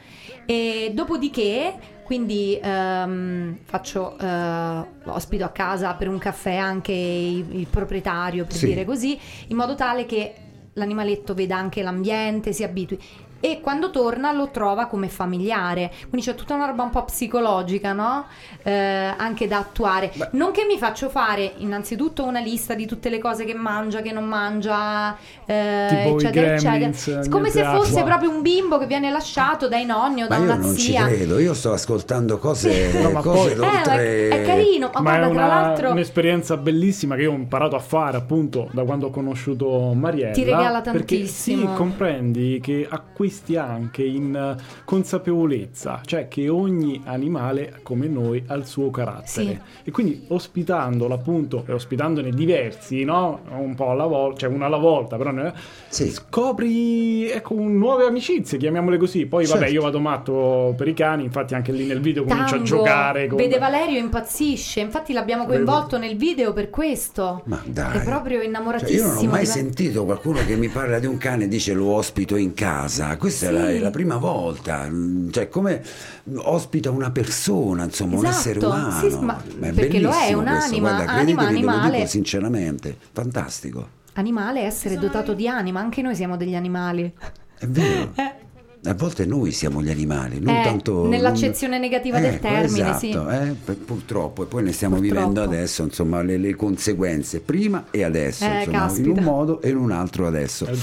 e dopodiché quindi ehm, faccio eh, ospito a casa per un caffè anche il, il proprietario per Sì. dire così in modo tale che l'animaletto veda anche l'ambiente, si abitui e quando torna lo trova come familiare. Quindi c'è tutta una roba un po' psicologica, no? Eh, anche da attuare. Non che mi faccio fare innanzitutto una lista di tutte le cose che mangia, che non mangia, eh, Tipo i eccetera, gremlins, eccetera. Come se fosse acqua. proprio un bimbo che viene lasciato dai nonni o Ma da io una non ci zia. credo, io sto ascoltando cose, No, ma cose poi-. Eh, ma è, è carino, ma, Ma è guarda, tra una- l'altro un'esperienza bellissima che io ho imparato a fare appunto da quando ho conosciuto Mariella. Ti regala Perché sì, tantissimo. comprendi che acquisti anche in eh, consapevolezza, cioè che ogni animale come noi ha il suo carattere. Sì. E quindi ospitandolo appunto e ospitandone diversi, no? Un po' alla volta, cioè una alla volta, però ne- Sì. scopri ecco, nuove amicizie, chiamiamole così. Poi vabbè, Certo. io vado matto per i cani, infatti anche lì nel video comincio a Tango, giocare con Vede Valerio impazzisce, infatti l'abbiamo coinvolto nel video per questo. Ma dai. È proprio Cioè, innamoratissimo. io non ho mai di- sentito qualcuno che mi parla di un cane e dice lo ospito in casa. Questa è, la, è la prima volta. Mm, Cioè, come ospita una persona, insomma, un Esatto, essere sì, umano. sì, ma è perché lo è, bellissimo un'anima, questo, guarda, anima, animale. dico sinceramente. Fantastico. Animale è essere dotato di anima, anche noi siamo degli animali. È vero. A volte noi siamo gli animali, non Eh, tanto... nell'accezione negativa del Ecco, termine, esatto, sì. eh, purtroppo, e poi ne stiamo Purtroppo. vivendo adesso, insomma, le, le conseguenze, prima e adesso, Eh, insomma, in un modo e in un altro adesso. Eh.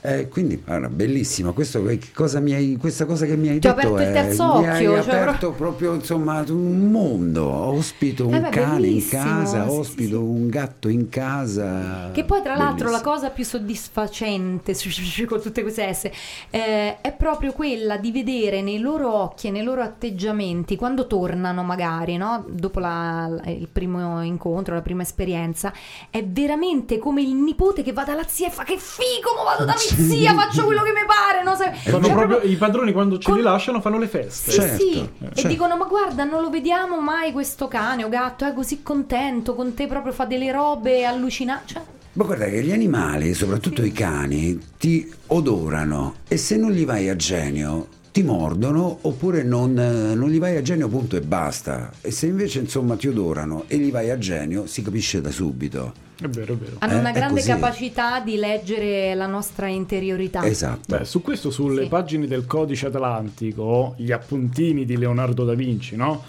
Eh, quindi, guarda, bellissimo, questo, cosa mi hai, questa cosa che mi hai Ti ho detto aperto il è- terzo mi hai occhio, cioè, aperto proprio insomma un mondo, ospito un Eh beh, cane in bellissimo, casa, sì, sì, ospito sì. un gatto in casa. Che poi, tra l'altro, la Bellissimo. cosa più soddisfacente con tutte queste esse eh, è proprio quella di vedere nei loro occhi e nei loro atteggiamenti, quando tornano, magari, no? dopo la- la- il primo incontro, la prima esperienza, è veramente come il nipote che va dalla zia e fa che figo, mo vado da polizia, faccio quello che mi pare. No? Cioè, proprio- I padroni quando ce con- li lasciano fanno le feste. Sì, Certo, sì. certo. E dicono: Ma guarda, non lo vediamo mai questo cane o gatto. È così contento con te, proprio fa delle robe allucinanti. Cioè, Ma guarda che gli animali, soprattutto i cani, ti odorano e se non gli vai a genio ti mordono oppure non, eh, non gli vai a genio punto e basta. E se invece insomma ti odorano e gli vai a genio si capisce da subito. È vero, è vero. hanno Eh, una grande capacità di leggere la nostra interiorità. Esatto. Beh, su questo, sulle Sì. pagine del Codice Atlantico, gli appuntini di Leonardo da Vinci, no?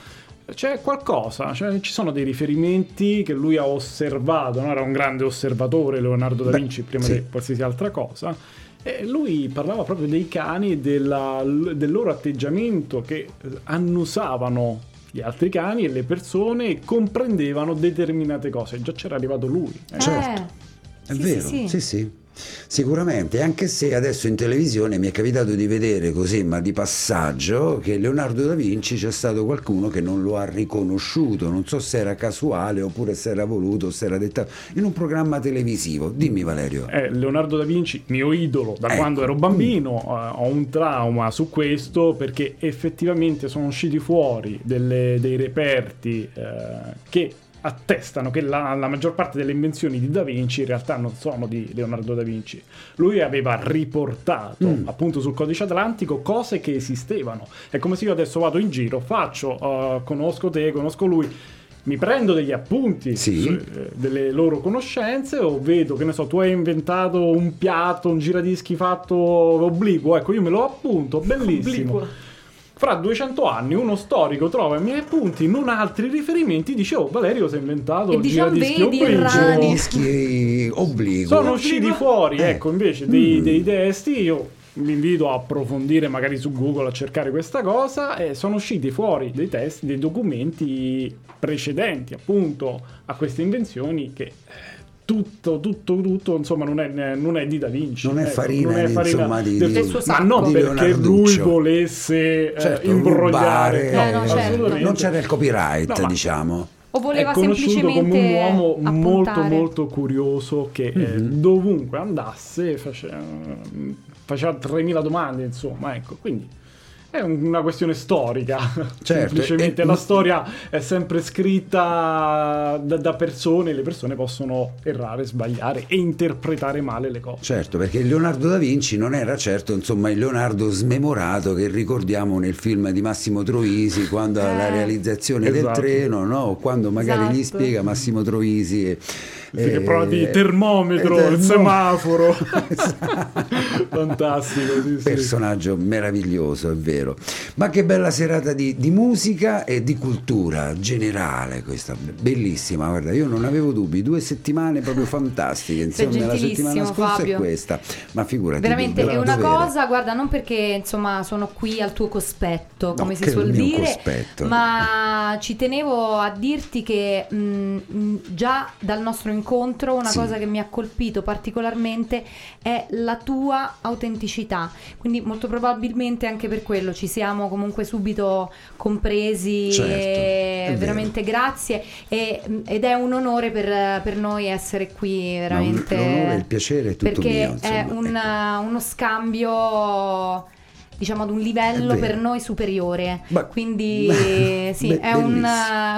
C'è qualcosa, cioè, ci sono dei riferimenti che lui ha osservato, no? era un grande osservatore Leonardo da Beh, Vinci prima sì. di qualsiasi altra cosa. E lui parlava proprio dei cani e della- del loro atteggiamento che annusavano gli altri cani e le persone e comprendevano determinate cose. Già c'era arrivato lui. eh. Certo. Eh, È sì, vero, sì, sì, sì. Sicuramente, anche se adesso in televisione mi è capitato di vedere così, ma di passaggio, che Leonardo da Vinci c'è stato qualcuno che non lo ha riconosciuto, non so se era casuale oppure se era voluto, se era dettato, in un programma televisivo. Dimmi Valerio. Eh, Leonardo da Vinci, mio idolo da Ecco. quando ero bambino, eh, ho un trauma su questo perché effettivamente sono usciti fuori delle- dei reperti eh, che attestano che la, la maggior parte delle invenzioni di Da Vinci in realtà non sono di Leonardo da Vinci. Lui aveva riportato Mm. appunto sul codice atlantico cose che esistevano. È come se io adesso vado in giro, faccio, eh, conosco te, conosco lui. Mi prendo degli appunti Sì. su- eh, delle loro conoscenze o vedo che ne so tu hai inventato un piatto un giradischi fatto obliquo ecco io me lo appunto bellissimo fra 200 anni uno storico trova i miei appunti non ha altri riferimenti dice oh Valerio si è inventato E il diciamo, giradischi vedi, obliquo Errani. Dischi obligo. sono usciti fuori Eh. ecco invece dei, Mm. dei testi io vi invito a approfondire magari su Google a cercare questa cosa e sono usciti fuori dei testi dei documenti precedenti appunto a queste invenzioni che eh, tutto, tutto, tutto, insomma, non è, non è di Da Vinci. Non è ecco, farina, non è di- farina insomma, di- del suo del suo Ma sacco. non Di perché lui volesse eh, Certo, imbrogliare. rubare, No, no, certo. non c'era il copyright, No, ma- diciamo. O voleva è conosciuto come semplicemente un uomo molto appuntare. molto curioso che eh, Mhm. dovunque andasse faceva, faceva 3000 domande insomma ecco quindi è un- una questione storica Certo, semplicemente e- la storia è sempre scritta da, da persone e le persone possono errare sbagliare e interpretare male le cose Certo, perché Leonardo da Vinci non era certo insomma il Leonardo smemorato che ricordiamo nel film di Massimo Troisi quando alla Eh. realizzazione del Esatto. treno, no? O quando magari gli Esatto. spiega Massimo Troisi e, Sì, che eh, prova di termometro, eh, il no. semaforo. Esatto. Fantastico, sì, sì. Personaggio meraviglioso, è vero. Ma che bella serata di, di musica e di cultura generale questa, bellissima, guarda, io non avevo dubbi, due settimane proprio fantastiche, insieme la settimana scorsa e Fabio. questa, ma figurati. Veramente è una dovere. cosa, guarda, non perché insomma sono qui al tuo cospetto, come si che suol dire, cospetto. ma ci tenevo a dirti che mh, mh, già dal nostro incontro una Sì. cosa che mi ha colpito particolarmente è la tua autenticità. Quindi molto probabilmente anche per quello ci siamo comunque subito compresi Certo, è e vero. veramente grazie e- ed è un onore per, per noi essere qui Ma veramente l'onore e il piacere è tutto perché mio, è insomma, un- ecco. uno scambio diciamo ad un livello per noi superiore Beh, quindi beh, sì be- è un,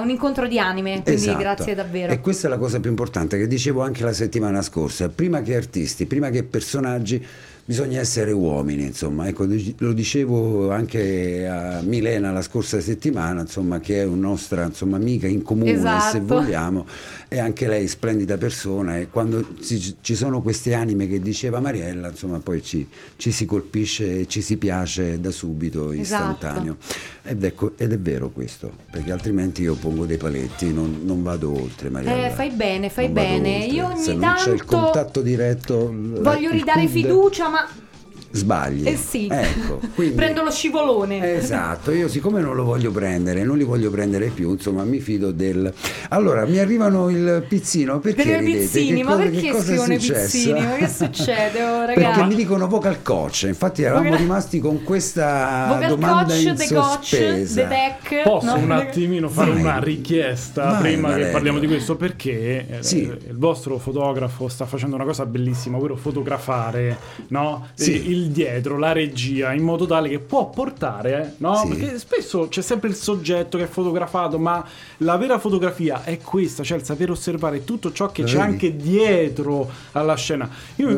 un incontro di anime quindi Esatto. grazie davvero E questa è la cosa più importante che dicevo anche la settimana scorsa. Prima che artisti, prima che personaggi, bisogna essere uomini, insomma. Ecco, lo dicevo anche a Milena la scorsa settimana, insomma, che è una nostra insomma, amica in comune, Esatto. se vogliamo, e anche lei splendida persona. E quando ci, ci sono queste anime che diceva Mariella, insomma, poi ci, ci si colpisce e ci si piace da subito, Esatto. istantaneo. Ed, ecco- ed è vero questo, perché altrimenti io pongo dei paletti, non, non vado oltre, Mariella. Eh, fai bene, fai bene. oltre. Io ogni Se non c'è il tanto contatto diretto, voglio il ridare fiducia ma 嗯 sbagli. Eh sì. Ecco, quindi- Prendo lo scivolone. Esatto, io siccome non lo voglio prendere, non li voglio prendere più, insomma mi fido del... Allora, mi arrivano il pizzino, perché Per i ridete? pizzini, Che ma cosa- perché che cosa è scrivono i successo? pizzini? Ma che succede, oh, Perché ragazzi? mi dicono vocal coach, infatti eravamo Vocal- rimasti con questa Vocal domanda coach, in the coach, sospesa. the deck. Posso no? un attimino fare Vai. una richiesta Vai, prima Valerio. che parliamo di questo perché eh, Sì. il vostro fotografo sta facendo una cosa bellissima, ovvero fotografare no? Sì. il dietro, la regia, in modo tale che può portare, no? Sì. perché spesso c'è sempre il soggetto che è fotografato, ma la vera fotografia è questa, cioè il sapere osservare tutto ciò che Lo c'è vedi? anche dietro alla scena. Io-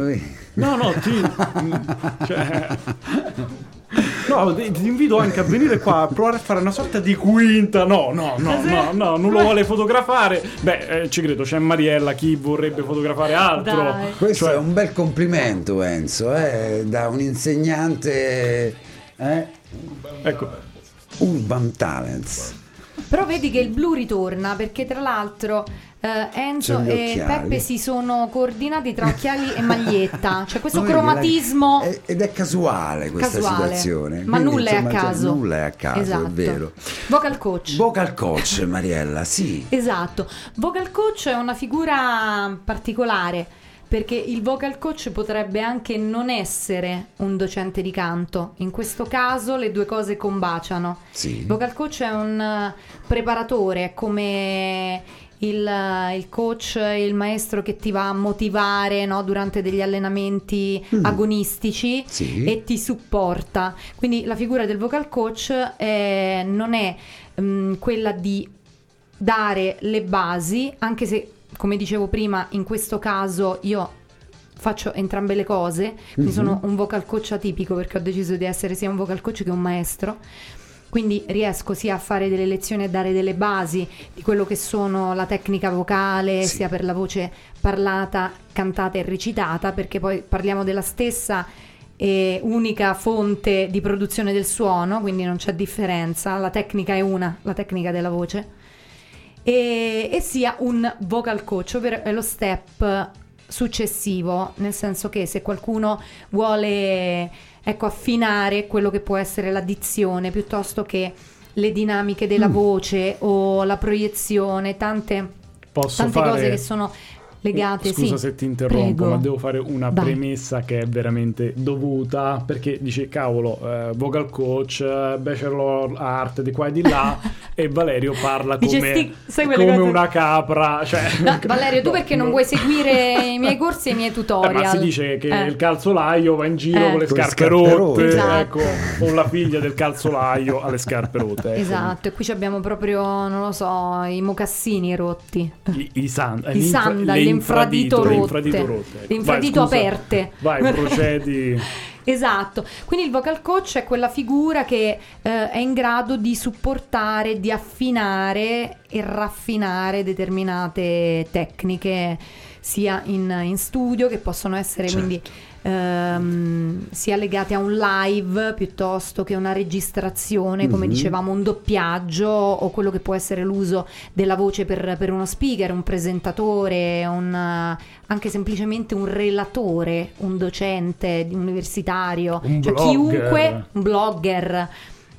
no, no, ti... cioè, No, ti invito anche a venire qua a provare a fare una sorta di quinta. No, no, no, no, no, non lo vuole fotografare. Beh, eh, ci credo, c'è Mariella, chi vorrebbe fotografare altro. Dai. Questo Cioè- è un bel complimento Enzo, eh, da un insegnante eh, Ecco, Urban Talents. Però vedi che il blu ritorna perché tra l'altro eh, Enzo e. Peppe si sono coordinati tra occhiali e maglietta. Cioè questo cromatismo è- ed è casuale questa casuale. situazione. Ma Quindi, nulla è a insomma, cioè, caso. nulla è a caso, esatto. è vero. Vocal coach. Vocal coach, Mariella, sì. Esatto, vocal coach è una figura particolare perché il vocal coach potrebbe anche non essere un docente di canto. In questo caso le due cose combaciano. Sì. Il vocal coach è un eh, preparatore, è come il, eh, il coach, il maestro che ti va a motivare no, durante degli allenamenti agonistici Mm. Sì. e ti supporta. Quindi la figura del vocal coach è- non è mm, quella di dare le basi, anche se, come dicevo prima, in questo caso io faccio entrambe le cose, quindi sono un vocal coach atipico perché ho deciso di essere sia un vocal coach che un maestro. Quindi riesco sia a fare delle lezioni e dare delle basi di quello che sono la tecnica vocale, Sì. sia per la voce parlata, cantata e recitata, perché poi parliamo della stessa e unica fonte di produzione del suono, quindi non c'è differenza, la tecnica è una, la tecnica della voce e, e sia un vocal coach, ovvero è lo step successivo, nel senso che se qualcuno vuole ecco, affinare quello che può essere la dizione piuttosto che le dinamiche della Mm. voce o la proiezione, tante, posso tante fare... cose che sono legate. Scusa sì. se ti interrompo, Prego. ma devo fare una Vai. premessa che è veramente dovuta perché dice cavolo, eh, vocal coach, eh, bachelor art di qua e di là e Valerio parla Dice, come, quelle come una capra. Cioè, No, Valerio, tu no, perché non no. vuoi seguire i miei corsi e i miei Eh, tutorial? ma si dice che Eh. il calzolaio va in giro Eh. con le Con scarpe, scarpe rotte, rotte. Esatto. ecco, o la figlia del calzolaio ha le scarpe rotte. ecco. Esatto, e qui ci abbiamo proprio, non lo so, i mocassini rotti. I, i, san- eh, I sandali, l'infradito le rotte. infradito rotte. ecco. Le infradito Vai, scusa. aperte. Vai, procedi. Esatto, quindi il vocal coach è quella figura che eh, è in grado di supportare, di affinare e raffinare determinate tecniche sia in, in studio che possono essere Certo. quindi ehm, sia legate a un live piuttosto che una registrazione, come Mhm. dicevamo, un doppiaggio o quello che può essere l'uso della voce per, per uno speaker, un presentatore, un, anche semplicemente un relatore, un docente di- universitario, Un cioè blogger. chiunque, un blogger.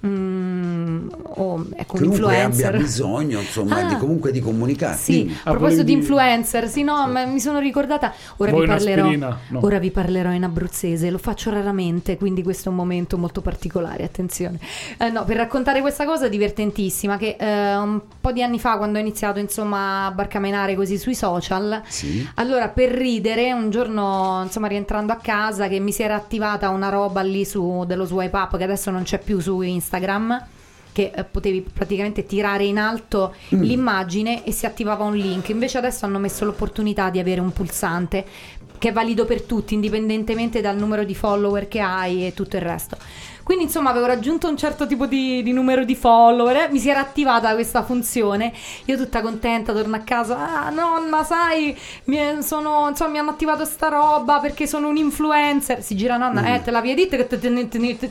Mm, o ecco, un influencer. abbia bisogno, insomma, Ah, di, comunque di comunicare. Sì, Dimmi. a proposito di influencer, sì, no, ma mi sono ricordata. Ora vi, parlerò? No. ora vi parlerò in abruzzese, lo faccio raramente, quindi questo è un momento molto particolare. Attenzione, Eh, no, per raccontare questa cosa divertentissima. Che eh, un po' di anni fa, quando ho iniziato insomma a barcamenare così sui social, Sì. allora, per ridere, un giorno, insomma, rientrando a casa, che mi si era attivata una roba lì su dello swipe up che adesso non c'è più su Instagram. Che eh, potevi praticamente tirare in alto l'immagine e si attivava un link. Invece adesso hanno messo l'opportunità di avere un pulsante che è valido per tutti, indipendentemente dal numero di follower che hai e tutto il resto. Quindi, insomma, avevo raggiunto un certo tipo di, di numero di follower, eh, mi si era attivata questa funzione. Io tutta contenta, torno a casa. Ah, nonna, sai, mi, sono, insomma, mi hanno attivato sta roba perché sono un influencer. Si gira nonna, eh, te l'avevi detto che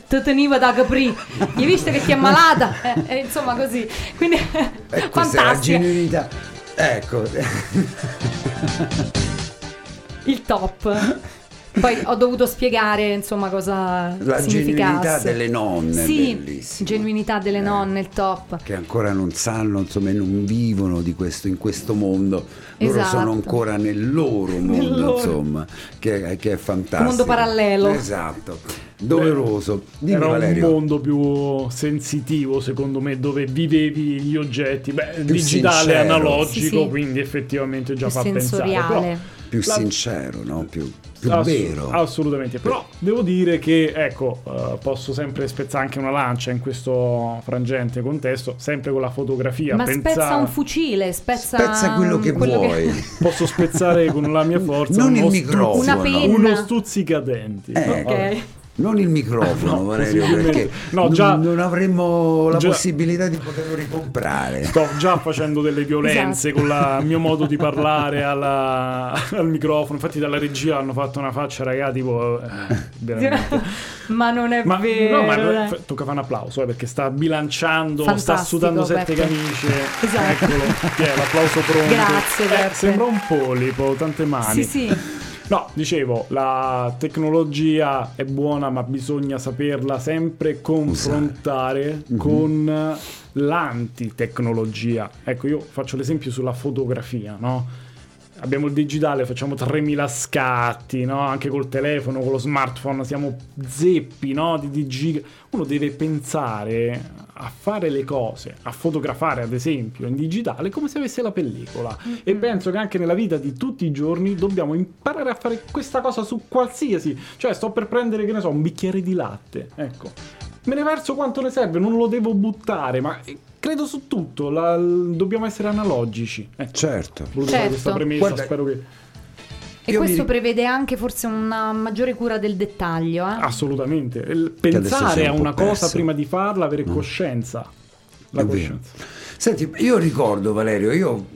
te teniva da capri. Gli viste che ti è malata? Eh, eh, insomma, così. Quindi, Eh, la fantastica. genuinità. Ecco, Il top. Poi ho dovuto spiegare, insomma, cosa La genuinità delle nonne, Sì, bellissimo. genuinità delle Eh. nonne, il top. che ancora non sanno, insomma, e non vivono di questo, in questo mondo. Loro Esatto. sono ancora nel loro mondo, loro. insomma, che, che è fantastico. mondo parallelo. Esatto, doveroso. Dimmi Era Valerio. un mondo più sensitivo, secondo me, dove vivevi gli oggetti. Beh, Più digitale, sincero. analogico, Sì, sì. quindi effettivamente già Più fa pensare. Però- sensoriale. Più La- sincero, no? più, più Ass- vero. Assolutamente, però devo dire che ecco, eh, posso sempre spezzare anche una lancia in questo frangente contesto, sempre con la fotografia. Ma pensa- spezza un fucile, spezza, Spezza quello che vuoi. Posso spezzare con la mia forza Non uno il microfono. Una penna. uno stuzzicadenti. Eh, No, Ok. Non il microfono, No, Valerio, perché no, non- già- non avremmo la già- possibilità di poterlo ricomprare. Sto già facendo delle violenze Esatto. con il mio modo di parlare alla- al microfono. Infatti, dalla regia hanno fatto una faccia, raga, tipo. eh. Ma non è Ma, vero. no, ma f- tocca fare un applauso eh, perché sta bilanciando, sta Fantastico, sudando sette Beppe. camicie. Esatto. Eccolo, è l'applauso pronto. Grazie, Eh, sembra un polipo, tante mani. Sì, sì. No, dicevo, la tecnologia è buona, ma bisogna saperla sempre confrontare Mhm. con l'antitecnologia. Ecco, io faccio l'esempio sulla fotografia, no? Abbiamo il digitale, facciamo 3000 scatti, no? Anche col telefono, con lo smartphone, siamo zeppi, no? Di, di giga. Uno deve pensare a fare le cose, a fotografare ad esempio in digitale come se avesse la pellicola. E penso che anche nella vita di tutti i giorni dobbiamo imparare a fare questa cosa su qualsiasi. Cioè, sto per prendere, che ne so, un bicchiere di latte. Ecco. Me ne verso quanto ne serve, non lo devo buttare, ma eh, credo su tutto, la- l- dobbiamo essere analogici. Ecco, Certo. Certo. questa premessa, Guarda- spero che... E Io mi questo ri- prevede anche forse una maggiore cura del dettaglio, eh? Assolutamente. Il- Pensare a un po' una cosa perso. prima di farla, avere coscienza. La È vero. coscienza. Senti, io ricordo Valerio, io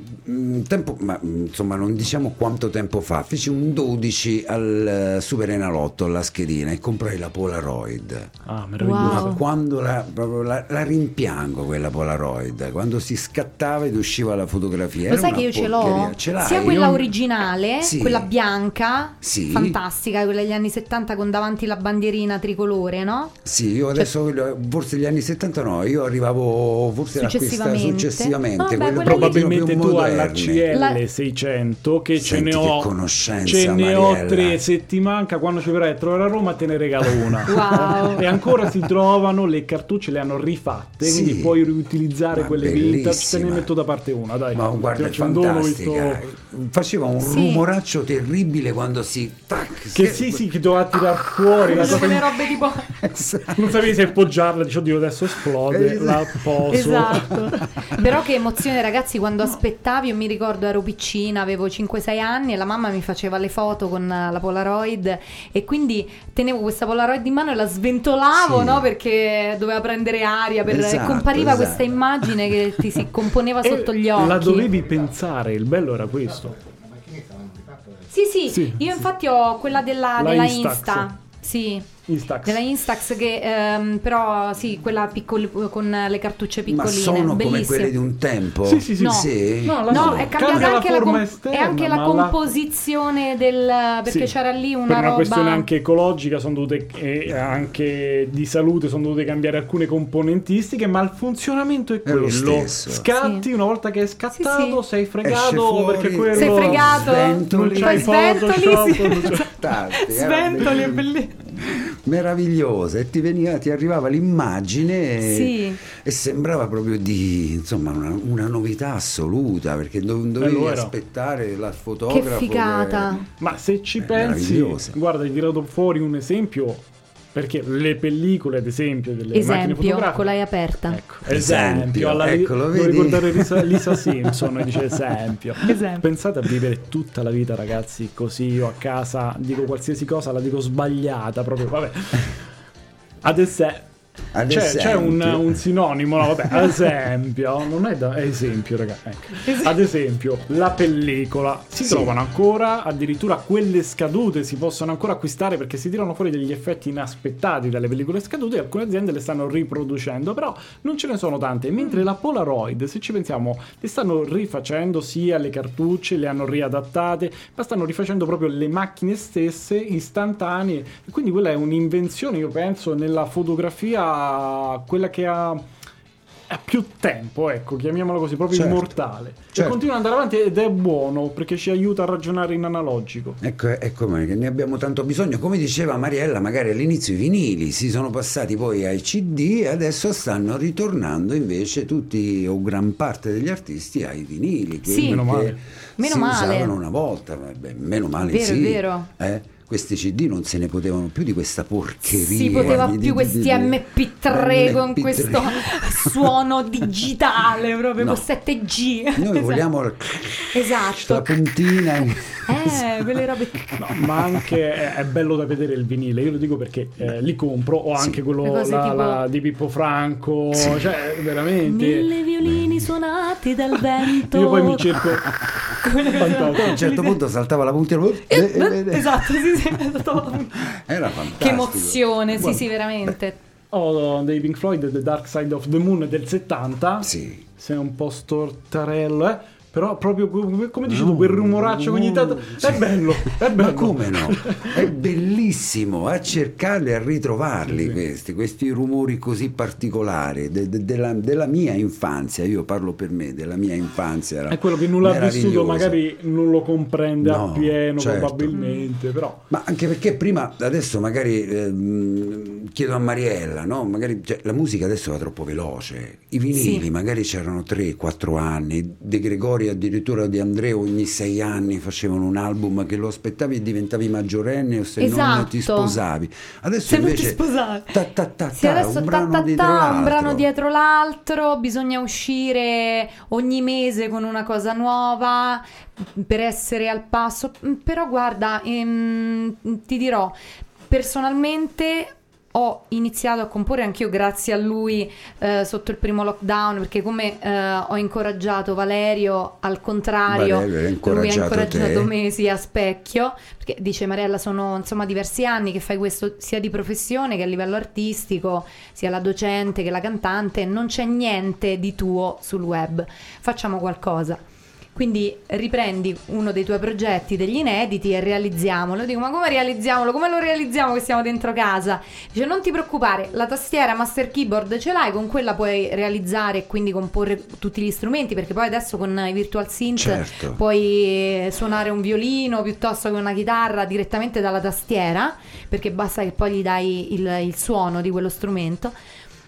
tempo, ma mm, insomma non diciamo quanto tempo fa, feci un 12 al eh, Super Enalotto alla schedina e comprai la Polaroid. Ah, meraviglioso. Ma Wow. quando la, proprio la, la rimpiango quella Polaroid, quando si scattava ed usciva la fotografia. Lo sai che io ce l'ho? porcheria. Ce l'hai? Sia quella originale, Sì. quella bianca, Sì. fantastica, quella degli anni 70 con davanti la bandierina tricolore, no? Sì, io adesso forse gli anni 70 no, io arrivavo forse a questa Successivamente. successivamente, Vabbè, Probabilmente più tu moderne. Alla CL La- 600 che ce Senti ne che ho conoscenza, ce ne ho tre. Se ti manca quando ci verrai a trovare a Roma te ne regalo una. Wow. e ancora si trovano le cartucce le hanno rifatte Sì. quindi puoi riutilizzare quelle vintage te ne metto da parte una dai. Ma guarda, è fantastica. visto- Faceva un Sì. rumoraccio terribile quando si... Tac, che sì sì che doveva tirar fuori la cosa quelle robe tipo... non sapevi se appoggiarla dici oddio adesso esplode Eh, la poso Esatto. Però che emozione ragazzi quando aspettavi, io mi ricordo ero piccina, avevo 5-6 anni e la mamma mi faceva le foto con eh, la Polaroid e quindi tenevo questa Polaroid in mano e la sventolavo, Sì. no? Perché doveva prendere aria per... Esatto, e compariva esatto. questa immagine che ti si componeva sotto gli occhi. la dovevi pensare il bello era questo Sì, sì, Sì. io infatti ho quella della, La della. Insta. Sì, Instax della Instax che ehm, però sì, quella piccoli, con le cartucce Ma piccoline, sono come bellissime. quelle di un tempo? Sì, sì, sì. No. Sì? No, la- No, è cambiata cambia la anche la, forma com- esterna, e anche la ma composizione del perché Sì, c'era lì una per una roba questione anche ecologica sono dovute e anche di salute sono dovute cambiare alcune componentistiche ma il funzionamento è È lo quello stesso. scatti Sì. una volta che è scattato Sì, sei fregato fuori, perché quello Sei fregato. Sventoli. non c'hai Poi sventoli, Photoshop sì. non c'hai- Tanti, era sventoli è bellissimo. Meravigliosa e ti, veniva, ti arrivava l'immagine e, Sì. e sembrava proprio di insomma una, una novità assoluta perché do- dovevi lo era. aspettare la fotografo Che figata. ma se ci È pensi guarda ti tirato fuori un esempio perché le pellicole ad esempio delle macchine Esempio, l'hai aperta. Ecco, esempio, Esempio, alla eccolo, vedi? ricordare Lisa, Lisa Simpson dice esempio. Esempio. Pensate a vivere tutta la vita, ragazzi, così io a casa dico qualsiasi cosa, la dico sbagliata proprio, vabbè. Adesso Ad C'è, c'è un, un sinonimo, no, vabbè, ad esempio, non è da è esempio, raga, ecco. Ad esempio, la pellicola si Sì. trovano ancora, addirittura quelle scadute si possono ancora acquistare perché si tirano fuori degli effetti inaspettati dalle pellicole scadute e alcune aziende le stanno riproducendo, però non ce ne sono tante, mentre la Polaroid, se ci pensiamo, le stanno rifacendo sia le cartucce, le hanno riadattate, ma stanno rifacendo proprio le macchine stesse istantanee, quindi quella è un'invenzione, io penso, nella fotografia, quella che ha ha più tempo, ecco, chiamiamola così, proprio Certo. immortale. Certo. E continua ad andare avanti ed è buono perché ci aiuta a ragionare in analogico. Ecco, ecco che ne abbiamo tanto bisogno. Come diceva Mariella, magari all'inizio i vinili si sono passati poi ai CD e adesso stanno ritornando invece tutti o gran parte degli artisti ai vinili. Sì. Meno che male. Meno si male. usavano una volta, vabbè, meno male Vero, sì. è vero. Eh? Questi CD non se ne potevano più di questa porcheria. Si poteva di- più di- questi di- MP3 con MP3. questo suono digitale, proprio No. con 7G. Noi vogliamo la Esatto. puntina. Eh, quelle robe. No, ma anche è, è bello da vedere il vinile, io lo dico perché eh, li compro, ho anche quello la- tipo- la di Pippo Franco, cioè veramente... Mille violini suonati dal vento. Io poi mi cerco... A un certo punto saltava la puntina. Eh, eh, eh, eh. Esatto, sì, sì. esatto. Era fantastico. Che emozione, sì, Guarda. sì, veramente. Ho dei Pink Floyd, The Dark Side of the Moon del 70. Sì. Sei un po' stortarello, eh? Però proprio come dici tu, quel rumoraccio ogni tanto... È bello, è bello. Ma come no? È bellissimo a cercarli e a ritrovarli questi, questi rumori così particolari de- de- della, della mia infanzia. Io parlo per me, della mia infanzia. era È quello che non l'ha vissuto, magari non lo comprende No, appieno, certo. probabilmente, però... Ma anche perché prima, adesso magari ehm, chiedo a Mariella, no? Magari cioè, la musica adesso va troppo veloce. I vinili Sì. magari c'erano 3-4 anni, De Gregori addirittura di Andrea ogni 6 anni facevano un album che lo aspettavi e diventavi maggiorenne o se non Esatto. ti sposavi. Adesso Se non ti invece sposavi. ta, ta, ta, Sì, ta, adesso un brano ta, dietro ta, un l'altro. brano dietro l'altro, bisogna uscire ogni mese con una cosa nuova per essere al passo. Però guarda, ehm, ti dirò, personalmente ho iniziato a comporre anch'io grazie a lui eh, sotto il primo lockdown perché come eh, ho incoraggiato Valerio al contrario Valerio ha lui ha incoraggiato incoraggiato te. me sì, a specchio perché dice Mariella sono insomma diversi anni che fai questo sia di professione che a livello artistico sia la docente che la cantante non c'è niente di tuo sul web facciamo qualcosa quindi riprendi uno dei tuoi progetti degli inediti e realizziamolo. Dico, ma come realizziamolo? Come lo realizziamo che siamo dentro casa? Dice, non ti preoccupare, la tastiera Master Keyboard ce l'hai, con quella puoi realizzare e quindi comporre tutti gli strumenti, perché poi adesso con i Virtual Synth Certo. puoi eh, suonare un violino piuttosto che una chitarra direttamente dalla tastiera, perché basta che poi gli dai il, il suono di quello strumento.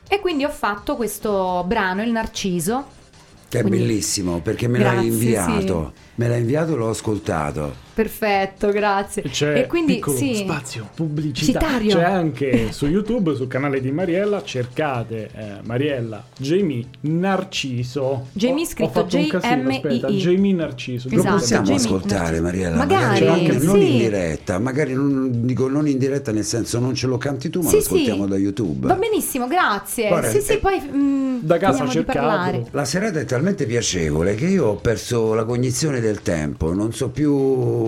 E quindi ho fatto questo brano, il Narciso. Che è Quindi- bellissimo perché me l'hai inviato. Me l'hai inviato e l'ho ascoltato. Perfetto, grazie. E c'è e quindi sì. spazio pubblicità. Citario. C'è anche su YouTube, sul canale di Mariella, cercate eh, Mariella Jamie Narciso. Jamie Ho- ho scritto fatto un casino, J-M-I-I. aspetta, Jamie Narciso. Lo Esatto, possiamo Jamie ascoltare, Narciso. Mariella? Magari, non, non sì. in diretta, magari non, dico non in diretta nel senso non ce lo canti tu, ma Sì, lo ascoltiamo sì. da YouTube. Va benissimo, grazie. Guarda, sì, sì, eh, poi mm, da casa parlare. La serata è talmente piacevole che io ho perso la cognizione del tempo, non so più.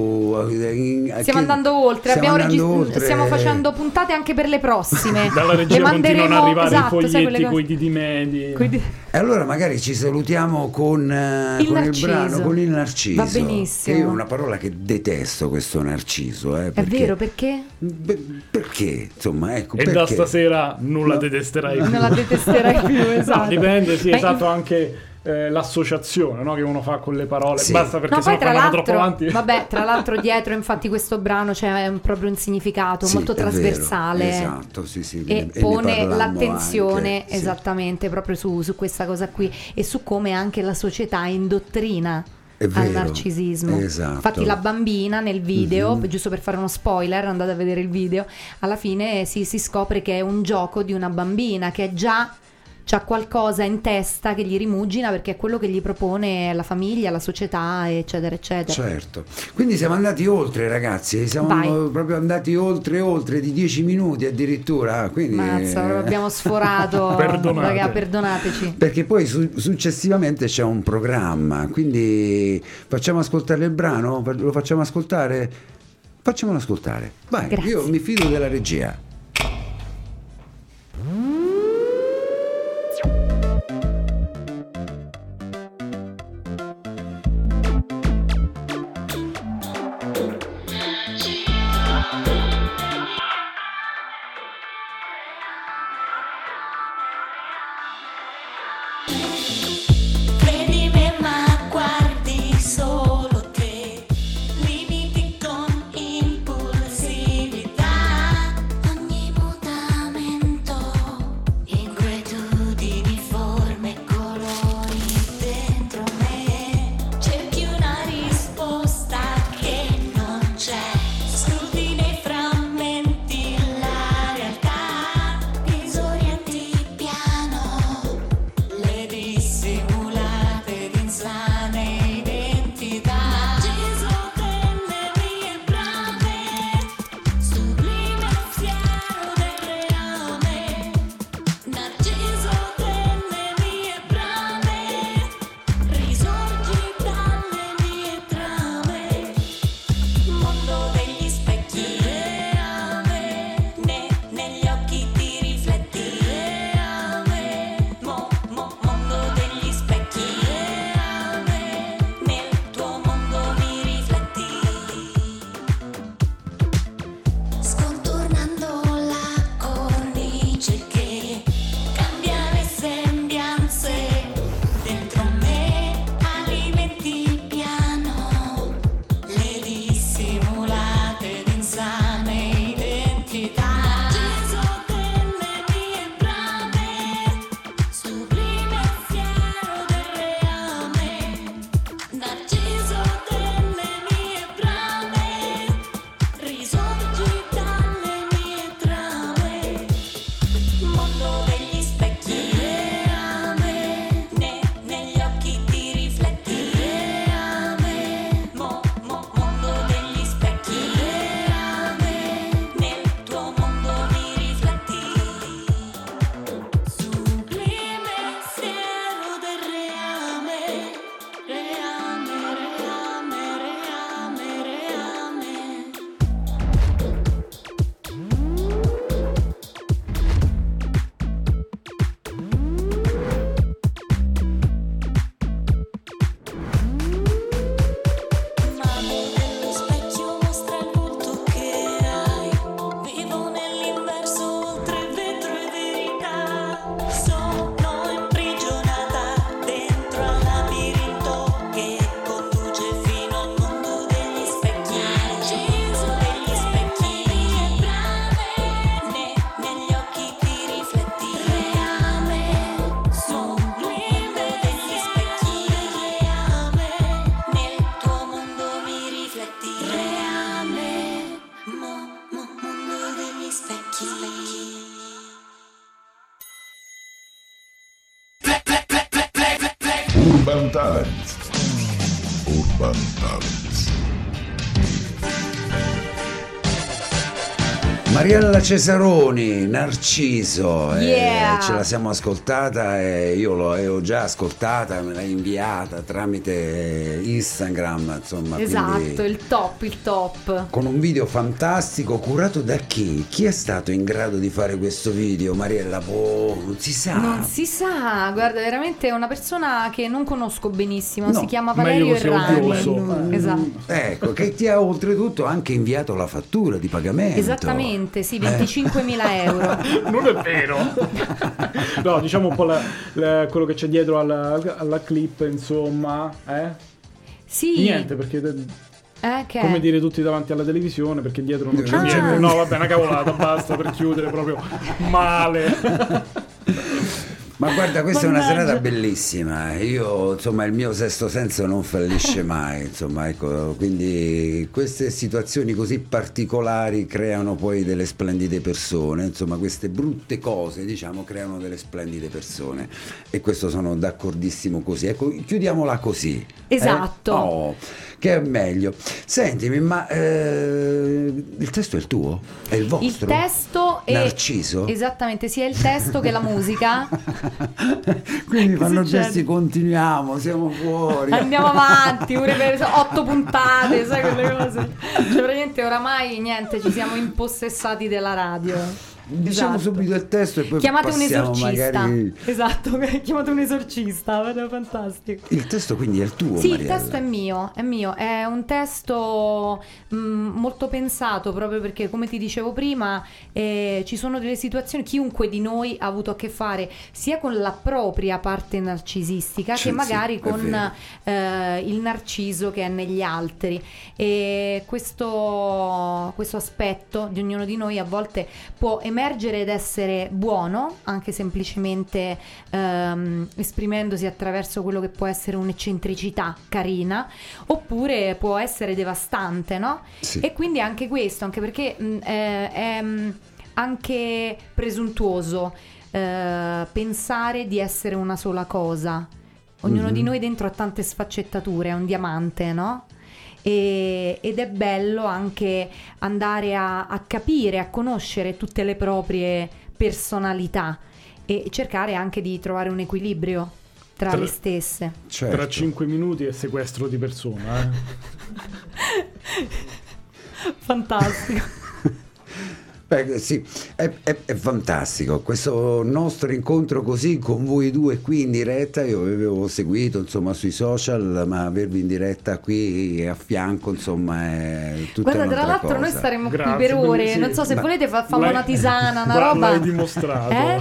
In- a Stiamo che- andando oltre, stiamo abbiamo andando regis- oltre. stiamo facendo puntate anche per le prossime. Dalla le regia manderemo continuano ad arrivare esatto, i foglietti con i diti medi. di- E allora magari ci salutiamo con, eh, Il con il brano, con il narciso. Va benissimo. Che io è una parola che detesto questo narciso. Eh, È perché- vero, perché? Beh, perché? Insomma, ecco. E perché? da stasera non la detesterai più. Non la detesterai più, esatto. No, dipende, sì, Ma esatto, anche eh, l'associazione no, che uno fa con le parole. Sì. Basta perché No, se poi no tra vanno l'altro, troppo avanti. vabbè, tra l'altro dietro infatti questo brano c'è un- proprio un significato Sì, molto è vero, trasversale esatto, sì, sì, e ne pone l'attenzione anche, sì. esattamente proprio su, su questa cosa qui e su come anche la società indottrina È al vero, narcisismo. esatto. Infatti la bambina nel video, Mhm. giusto per fare uno spoiler, andate a vedere il video, alla fine si, si scopre che è un gioco di una bambina che è già c'ha qualcosa in testa che gli rimugina perché è quello che gli propone la famiglia, la società, eccetera, eccetera. Certo. Quindi siamo andati oltre, ragazzi. Siamo Vai. proprio andati oltre, oltre di 10 minuti addirittura. Quindi, Mazza, proprio abbiamo sforato. Perdonate. Raga, perdonateci. Perché poi su- successivamente c'è un programma, quindi facciamo ascoltare il brano? Lo facciamo ascoltare? Facciamolo ascoltare. Vai, Grazie. io mi fido della regia. Cesaroni, Narciso, eh, Yeah. ce la siamo ascoltata e io l'avevo già ascoltata, me l'hai inviata tramite Instagram, insomma. Esatto, il top, il top. Con un video fantastico curato da chi? Chi è stato in grado di fare questo video? Mariella, boh, non si sa. Non si sa, guarda, veramente è una persona che non conosco benissimo, No, si chiama Valerio Errani. odioso. Esatto. Ecco, che ti ha oltretutto anche inviato la fattura di pagamento. Esattamente, sì, 25.000 euro. Non è vero. no, diciamo un po' la- la- quello che c'è dietro alla, alla clip, insomma. Eh? Sì. Niente, perché Eh, che come è? dire tutti davanti alla televisione, perché dietro non c'è Ah. niente. No, vabbè, una cavolata, basta per chiudere proprio male. Ma guarda, questa è una Mannaggia. serata bellissima. Io, insomma, il mio sesto senso non fallisce mai. Insomma, ecco, quindi queste situazioni così particolari creano poi delle splendide persone. Insomma, queste brutte cose, diciamo, creano delle splendide persone. E questo sono d'accordissimo così. Ecco, chiudiamola così. eh? Esatto. Oh, che è meglio. Sentimi, ma eh, il testo è il tuo? È il vostro? Il testo è Narciso? Esattamente, sia il testo che la musica. Quindi fanno gesti, continuiamo, siamo fuori. Andiamo avanti, pure per otto puntate, sai quelle cose. Cioè, praticamente oramai niente, ci siamo impossessati della radio. Diciamo Esatto. subito il testo e poi Chiamate un esorcista. magari... Esatto, chiamate un esorcista, guarda, fantastico. Il testo quindi è il tuo, Sì, il Mariella. testo è mio, è mio, è un testo mh, molto pensato proprio perché come ti dicevo prima eh, ci sono delle situazioni, chiunque di noi ha avuto a che fare sia con la propria parte narcisistica Sì, che magari sì, è con eh, il narciso che è negli altri e questo, questo aspetto di ognuno di noi a volte può emergere ed essere buono anche semplicemente ehm, esprimendosi attraverso quello che può essere un'eccentricità carina oppure può essere devastante no? Sì. e quindi anche questo anche perché mh, eh, è mh, anche presuntuoso eh, pensare di essere una sola cosa Ognuno Mhm. di noi dentro ha tante sfaccettature, è un diamante, no? E- ed è bello anche andare a, a capire, a conoscere tutte le proprie personalità e cercare anche di trovare un equilibrio tra, Tra- le stesse. Certo. Tra 5 minuti è sequestro di persona. eh. Fantastico. Beh, sì, è, è- è fantastico questo nostro incontro così con voi due qui in diretta. Io vi avevo seguito insomma sui social, ma avervi in diretta qui a fianco insomma è tutta Guarda, tra l'altro cosa. noi staremo Grazie, qui per ore, bellissimo. non so se Ma- volete fa- famo una tisana, una roba. l'hai dimostrato. Eh?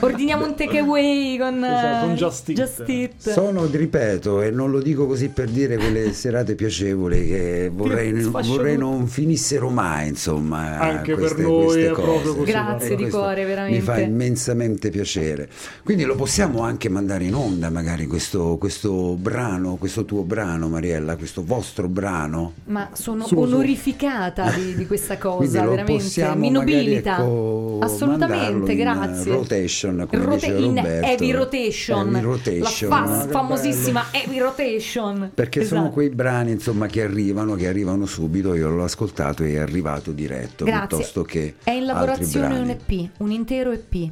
Ordiniamo un takeaway con, Esatto, con eh, Just Eat. Sono, ripeto, e non lo dico così per dire quelle serate piacevoli che vorrei, vorrei non finissero mai, insomma. Anche per queste cose. Grazie di cuore, veramente. Mi fa immensamente piacere. Quindi lo possiamo anche mandare in onda, magari questo, questo brano, questo tuo brano, Mariella, questo vostro brano. Ma sono Su, su. onorificata di, di questa cosa, veramente. Mi nobilita. ecco, Assolutamente, in grazie. rotation, come Rote- diceva in Roberto. heavy rotation. Heavy rotation. La Ah, fa- che famosissima heavy rotation. Perché sono Esatto. quei brani insomma che arrivano, che arrivano subito, io l'ho ascoltato e è arrivato diretto Grazie. piuttosto che È in lavorazione un. EP, un intero EP.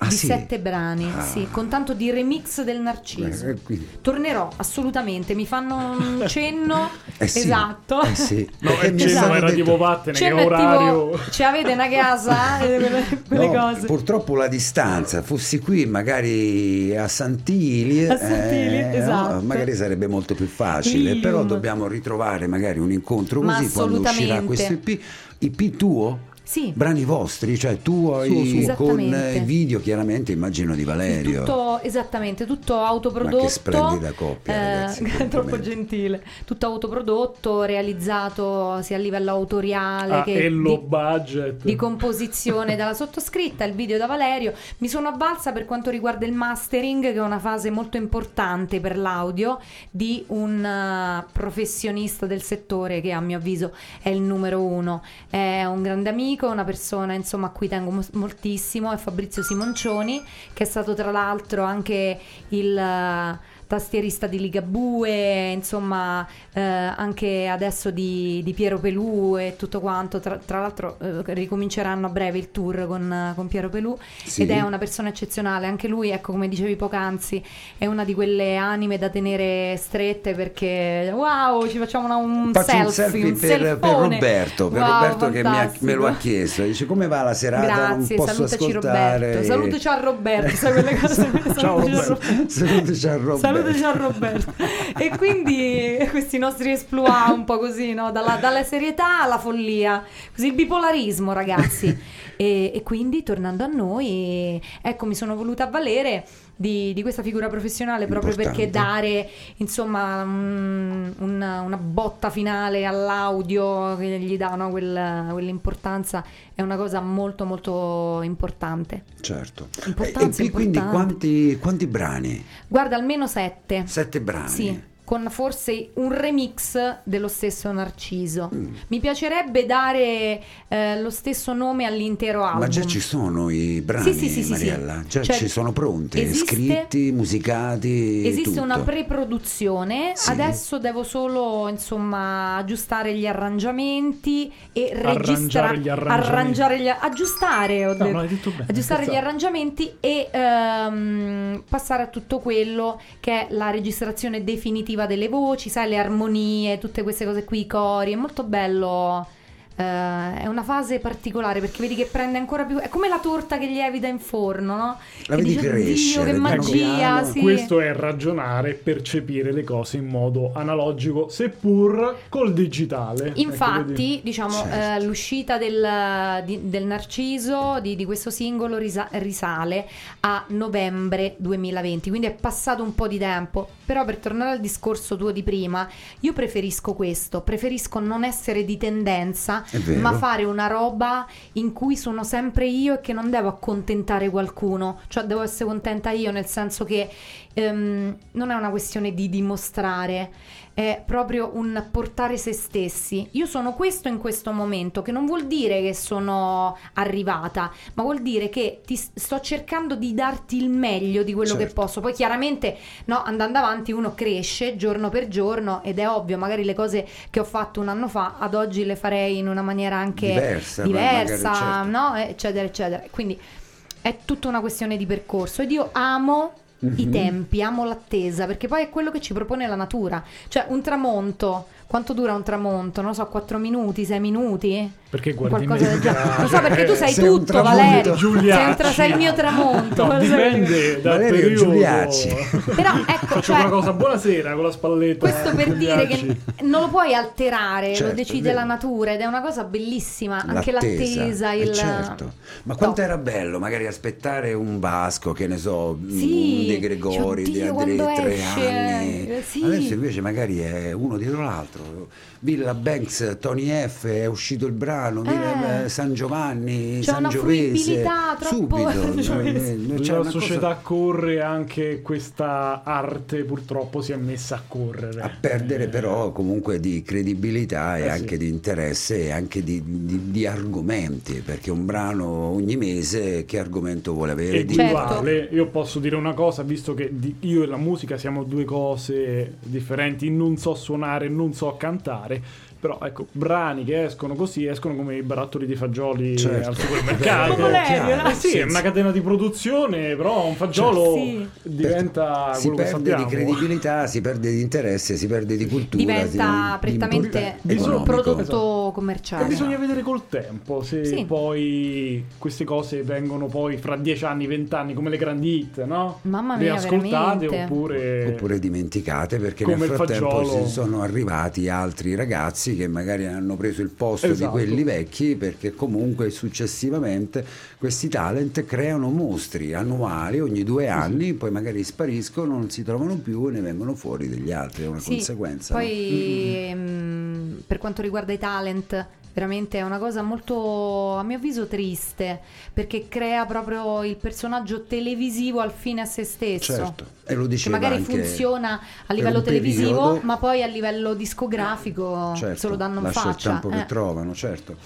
Ah, di sì? sette brani, Ah. sì, con tanto di remix del Narciso. Eh, quindi- Tornerò assolutamente, mi fanno un cenno. Eh sì, esatto. eh sì, No, mi cenno hanno era detto- tipo vattene, che orario. tipo, ci avete una casa? Eh, quelle, quelle No, cose. Purtroppo la distanza, fossi qui magari a Sant'Ili, A Sant'Ili, eh, esatto. no, magari sarebbe molto più facile, Ilium. però dobbiamo ritrovare magari un incontro Ma così quando uscirà questo EP. EP tuo? Sì. Brani vostri, cioè tu hai Su, su. con eh, video chiaramente immagino di Valerio. Tutto, esattamente, tutto autoprodotto. Ma che splendida coppia, ragazzi, troppo gentile. Tutto autoprodotto, realizzato sia a livello autoriale Ah, che e di, budget. di composizione dalla sottoscritta, il video da Valerio. Mi sono avvalsa per quanto riguarda il mastering, che è una fase molto importante per l'audio, di un eh, professionista del settore che a mio avviso è il numero uno. È un grande amico, una persona insomma a cui tengo mos- moltissimo, è Fabrizio Simoncioni, che è stato tra l'altro anche il... eh, tastierista di Ligabue, insomma eh, anche adesso di, di Piero Pelù e tutto quanto, tra, tra l'altro eh, ricominceranno a breve il tour con, con Piero Pelù Sì. ed è una persona eccezionale, anche lui ecco come dicevi poc'anzi è una di quelle anime da tenere strette perché wow ci facciamo una- un Faccio selfie, un selfie per, per. Roberto, per Wow, Roberto che mi ha- me lo ha fantastico. chiesto. Dice come va la serata? Grazie, non salutaci. Roberto. Salutaci a Roberto, sai quelle cose. Ciao, Roberto. Salutaci a Roberto. Salutaci a Roberto. e quindi questi nostri esploit un po' così, no? Dalla, dalla serietà alla follia. Così il bipolarismo, ragazzi. e, e quindi, tornando a noi, ecco, mi sono voluta avvalere di, di questa figura professionale proprio perché Importante. dare insomma un- una, una botta finale all'audio che gli dà no, quel- quell'importanza è una cosa molto molto importante. Certo. E, e qui quindi quanti, quanti brani? Guarda, almeno sette. Sette brani. Sì, con forse un remix dello stesso Narciso. Mm. Mi piacerebbe dare eh, lo stesso nome all'intero album. Ma già ci sono i brani, Sì, sì, sì, sì, sì. Mariella? Già Cioè, ci sono pronti, esiste- scritti, musicati. Esiste tutto. una pre-produzione, Sì. adesso devo solo insomma aggiustare gli arrangiamenti e registrare gli arrangiamenti. arrangiare gli aggiustare, ho No, detto. no, hai detto bene. aggiustare gli arrangiamenti e ehm, passare a tutto quello che è la registrazione definitiva delle voci, sai, le armonie, tutte queste cose qui, i cori, è molto bello. Eh, è una fase particolare perché vedi che prende ancora più. È come la torta che lievita in forno, no? La Che vedi dici, crescere, "Oddio, che magia! piano". Sì. Questo è ragionare, percepire le cose in modo analogico, seppur col digitale. Ecco? Infatti, diciamo, Certo. eh, l'uscita del, di- del Narciso di, di questo singolo risa- risale a novembre 2020, quindi è passato un po' di tempo. Però per tornare al discorso tuo di prima, io preferisco questo, preferisco non essere di tendenza. Ma fare una roba in cui sono sempre io e che non devo accontentare qualcuno, cioè devo essere contenta io, nel senso che ehm, non è una questione di dimostrare, è proprio un portare se stessi. Io sono questo in questo momento, che non vuol dire che sono arrivata, ma vuol dire che ti sto cercando di darti il meglio di quello che Certo. posso. Poi chiaramente, no, andando avanti uno cresce giorno per giorno ed è ovvio, magari le cose che ho fatto un anno fa ad oggi le farei in una maniera anche Diversa, diversa, magari, certo. no? Eccetera, eccetera. Quindi è tutta una questione di percorso ed io amo Mhm. i tempi, amo l'attesa, perché poi è quello che ci propone la natura. Cioè, un tramonto, quanto dura un tramonto? Non lo so, 4 minuti, 6 minuti? Perché guardi Qualcosa del me? genere. Lo so perché tu sei, Sei tutto. Valerio. Giuliacci. Sei, sei il mio tramonto. No, sai dipende dal Valerio periodo. Giuliacci. Però ecco, Faccio cioè, una cosa, buonasera con la spalletta. questo per dire che Giuliacci. non lo puoi alterare, Certo, lo decide la natura ed è una cosa bellissima. Anche l'attesa, eh, il... certo. Ma quanto Top. era bello magari aspettare un Vasco, che ne so, Sì, un De Gregori di oddio, Andrea quando tre esce, anni. sì. Adesso invece magari è uno dietro l'altro. Villa Banks, Tony F, è uscito il brano, Villa- Eh. San Giovanni, C'è fruibilità troppo Subito. sangiovese. Eh, eh, c'è la società cosa corre anche questa arte purtroppo si è messa a correre a perdere però comunque di credibilità e Eh, sì. anche di interesse e anche di, di- di argomenti perché un brano ogni mese che argomento vuole avere di Certo. io posso dire una cosa visto che io e la musica siamo due cose differenti non so suonare non so cantare però ecco brani che escono così escono come i barattoli di fagioli Certo. al supermercato? Eh sì, è una catena di produzione, però un fagiolo Sì. diventa si quello che perde di credibilità, si perde di interesse, si perde di cultura, diventa si- di prettamente un economico. prodotto E commerciale. bisogna vedere col tempo se Sì. poi queste cose vengono poi fra dieci anni, vent'anni come le grandi hit, no? Mamma Le mia, ascoltate veramente. oppure... Oppure dimenticate perché Come nel frattempo fagiolo. si sono arrivati altri ragazzi che magari hanno preso il posto Esatto. di quelli vecchi perché comunque successivamente questi talent creano mostri annuali ogni due anni, poi magari spariscono, non si trovano più e ne vengono fuori degli altri, è una Sì, conseguenza. no? Poi mm, per quanto riguarda i talent, veramente è una cosa molto, a mio avviso, triste, perché crea proprio il personaggio televisivo al fine a se stesso. Certo, e lo Che diceva magari anche funziona a livello televisivo, periodo. ma poi a livello discografico Certo, se lo danno in lascia faccia. il che eh. trovano, certo.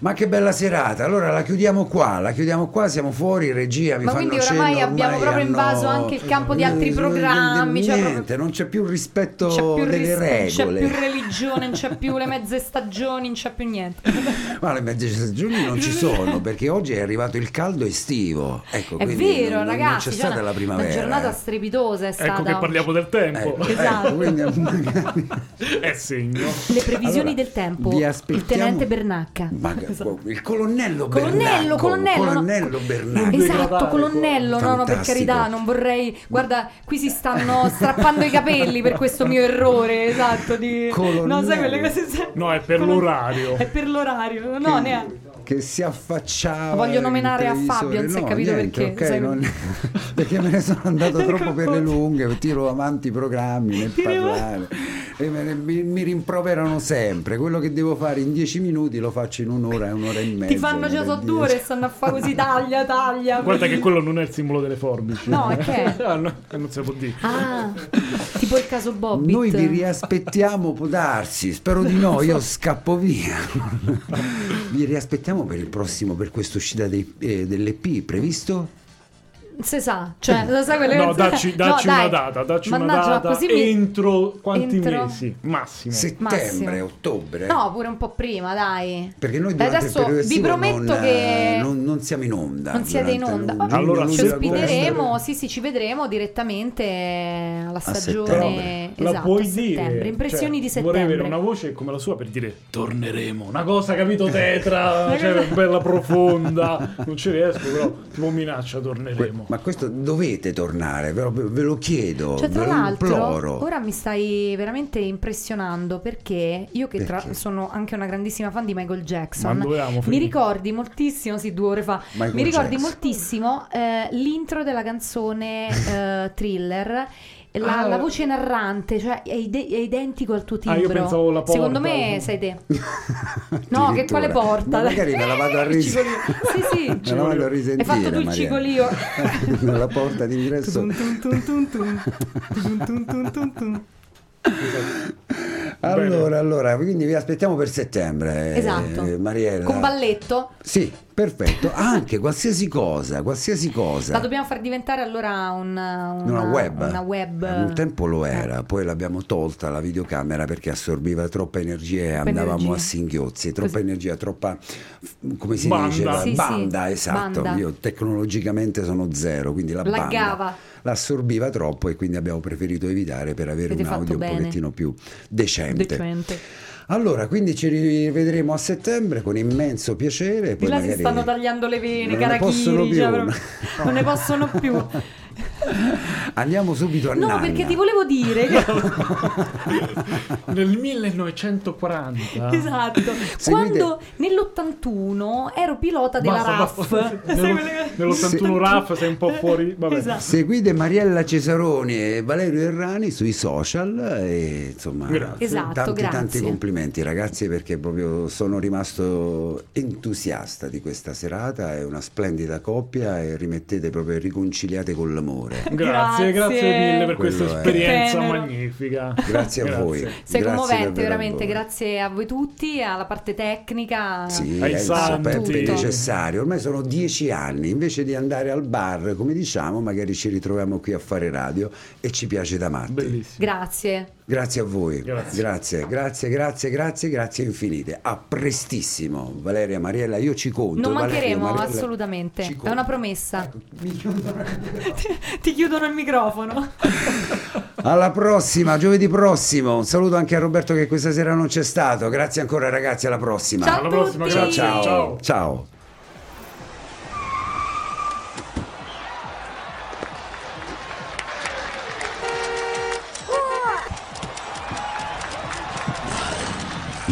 Ma che bella serata. Allora la chiudiamo qua, la chiudiamo qua, siamo fuori, regia, mi Ma fanno quindi oramai cenno, abbiamo ormai proprio hanno- invaso anche il campo di altri Eh, programmi, cioè Niente, proprio- non c'è più rispetto Non c'è più, delle ris- non c'è regole. più religione, non c'è più le mezze stagioni, non c'è più niente. Ma le mezze stagioni non ci sono perché oggi è arrivato il caldo estivo. Ecco, È vero, non, non ragazzi, c'è cioè stata una, la primavera. una giornata strepitosa è stata. Ecco che parliamo del tempo. Ecco, Esatto. ecco, quindi magari- È segno. Le previsioni Allora, del tempo. vi Il tenente Bernacca. Ma- Esatto. il colonnello Colonnello, Bernacco, colonnello, no. colonnello Bernacco. Esatto, gradare, colonnello, no, no, per carità, non vorrei. Guarda, qui si stanno strappando i capelli per questo mio errore, esatto. Di... Colonnello. No, sai quelle cose. No, è per Colon- l'orario. È per l'orario, no, neanche. Che si affacciava. Voglio in nominare a. Fabio, non si è capito niente, perché, ok, sai- non- perché me ne sono andato troppo per le lunghe, tiro avanti i programmi nel parlare e me ne- mi, mi rimproverano sempre. Quello che devo fare in dieci minuti lo faccio in un'ora e un'ora e mezza. Ti fanno già e so due e stanno a fare così taglia, taglia. Guarda che quello non è il simbolo delle forbici. No, è che è? Ah, no, non si può dire. Ah, tipo il caso Bobbit. Noi vi riaspettiamo, può darsi, spero di no, io scappo via. vi riaspettiamo per il prossimo, per questa uscita dei- eh, dell'EP previsto? Se sa, cioè, lo sai quelle No, dacci, No, dacci dai. una data, dacci una Mannaggia, data così mi- entro quanti entro- mesi? Massimo. Settembre, Massimo. ottobre? No, pure un po' prima, dai. Perché noi Dai, durante adesso il periodo vi estivo prometto non, che eh, non, non siamo in onda. non siete in durante onda. giugno, Allora, luglio, ci agosto. ospiteremo, sì, sì, ci vedremo direttamente alla stagione. settembre. La Esatto, puoi a settembre. dire? Impressioni Cioè, di Vorrei settembre. avere una voce come la sua per dire torneremo. Una cosa, capito, tetra, cioè bella profonda. Non ci riesco, però tipo minaccia torneremo. Ma questo dovete tornare, ve lo, ve lo chiedo, Cioè, tra ve lo l'altro, imploro. ora mi stai veramente impressionando perché io che tra- Perché? sono anche una grandissima fan di Michael Jackson, dovevamo mi ricordi moltissimo, sì, due ore fa, Michael mi ricordi Jackson. moltissimo eh, l'intro della canzone eh, Thriller. La, Ah. la voce narrante, cioè è, ide- è identico al tuo Ah, io timbro. pensavo la porta. Secondo me sei te. No, che quale porta? Ma magari me la vado a Il ris- cicolio. Sì, sì. Me la vado a risentire, Hai fatto tu il Mariella. cicolio. Nella porta d'ingresso. Tum, tum, tum. Allora, allora, quindi vi aspettiamo per settembre. eh, Esatto. Mariella. Con balletto. Sì, perfetto. Anche qualsiasi cosa, qualsiasi cosa. La dobbiamo far diventare allora un- una, Una web. Una web. Un tempo lo era, Eh. poi l'abbiamo tolta la videocamera perché assorbiva troppa energia e andavamo energia. a singhiozzi, troppa Così. energia, troppa come si Banda. dice? Sì, sì, banda, esatto. banda. Io tecnologicamente sono zero, quindi la Laggava. banda l'assorbiva troppo e quindi abbiamo preferito evitare per avere Avete un audio un pochettino più decente. Decente. Allora, quindi ci rivedremo a settembre con immenso piacere. Di Poi là si magari- stanno tagliando le vene, Non ne carachiri, più. cioè, non ne possono più. Andiamo subito a No, Nanna. perché ti volevo dire che... Nel 1940. esatto. Quando nell'81 ero pilota della Basta, RAF. basta. Nello- quelle- Nell'81 RAF sei un po' fuori. Vabbè. Esatto. Seguite Mariella Cesaroni e Valerio Errani sui social e insomma Grazie. Esatto, tanti tanti grazie. complimenti ragazzi perché proprio sono rimasto entusiasta di questa serata, è una splendida coppia e rimettete proprio riconciliate con l'amore. Grazie, Grazie. grazie mille per questa Quello è. esperienza Tenero. magnifica. Grazie a voi. Sei Grazie commovente, veramente. Grazie a voi tutti, alla parte tecnica. Sì, Ai è santi. necessario. Ormai sono dieci anni, invece di andare al bar, come diciamo, magari ci ritroviamo qui a fare radio e ci piace da matti. Bellissimo. Grazie. Grazie a voi, Grazie. grazie, grazie, grazie, grazie, grazie infinite. A prestissimo, Valeria, Mariella, io ci conto. Non mancheremo Mariella, assolutamente. È una promessa. Mi chiudono. Ti chiudono il microfono. Alla prossima, giovedì prossimo. Un saluto anche a Roberto che questa sera non c'è stato. Grazie ancora ragazzi, alla prossima. Ciao Alla a prossima, tutti. ciao, ciao. Ciao. ciao.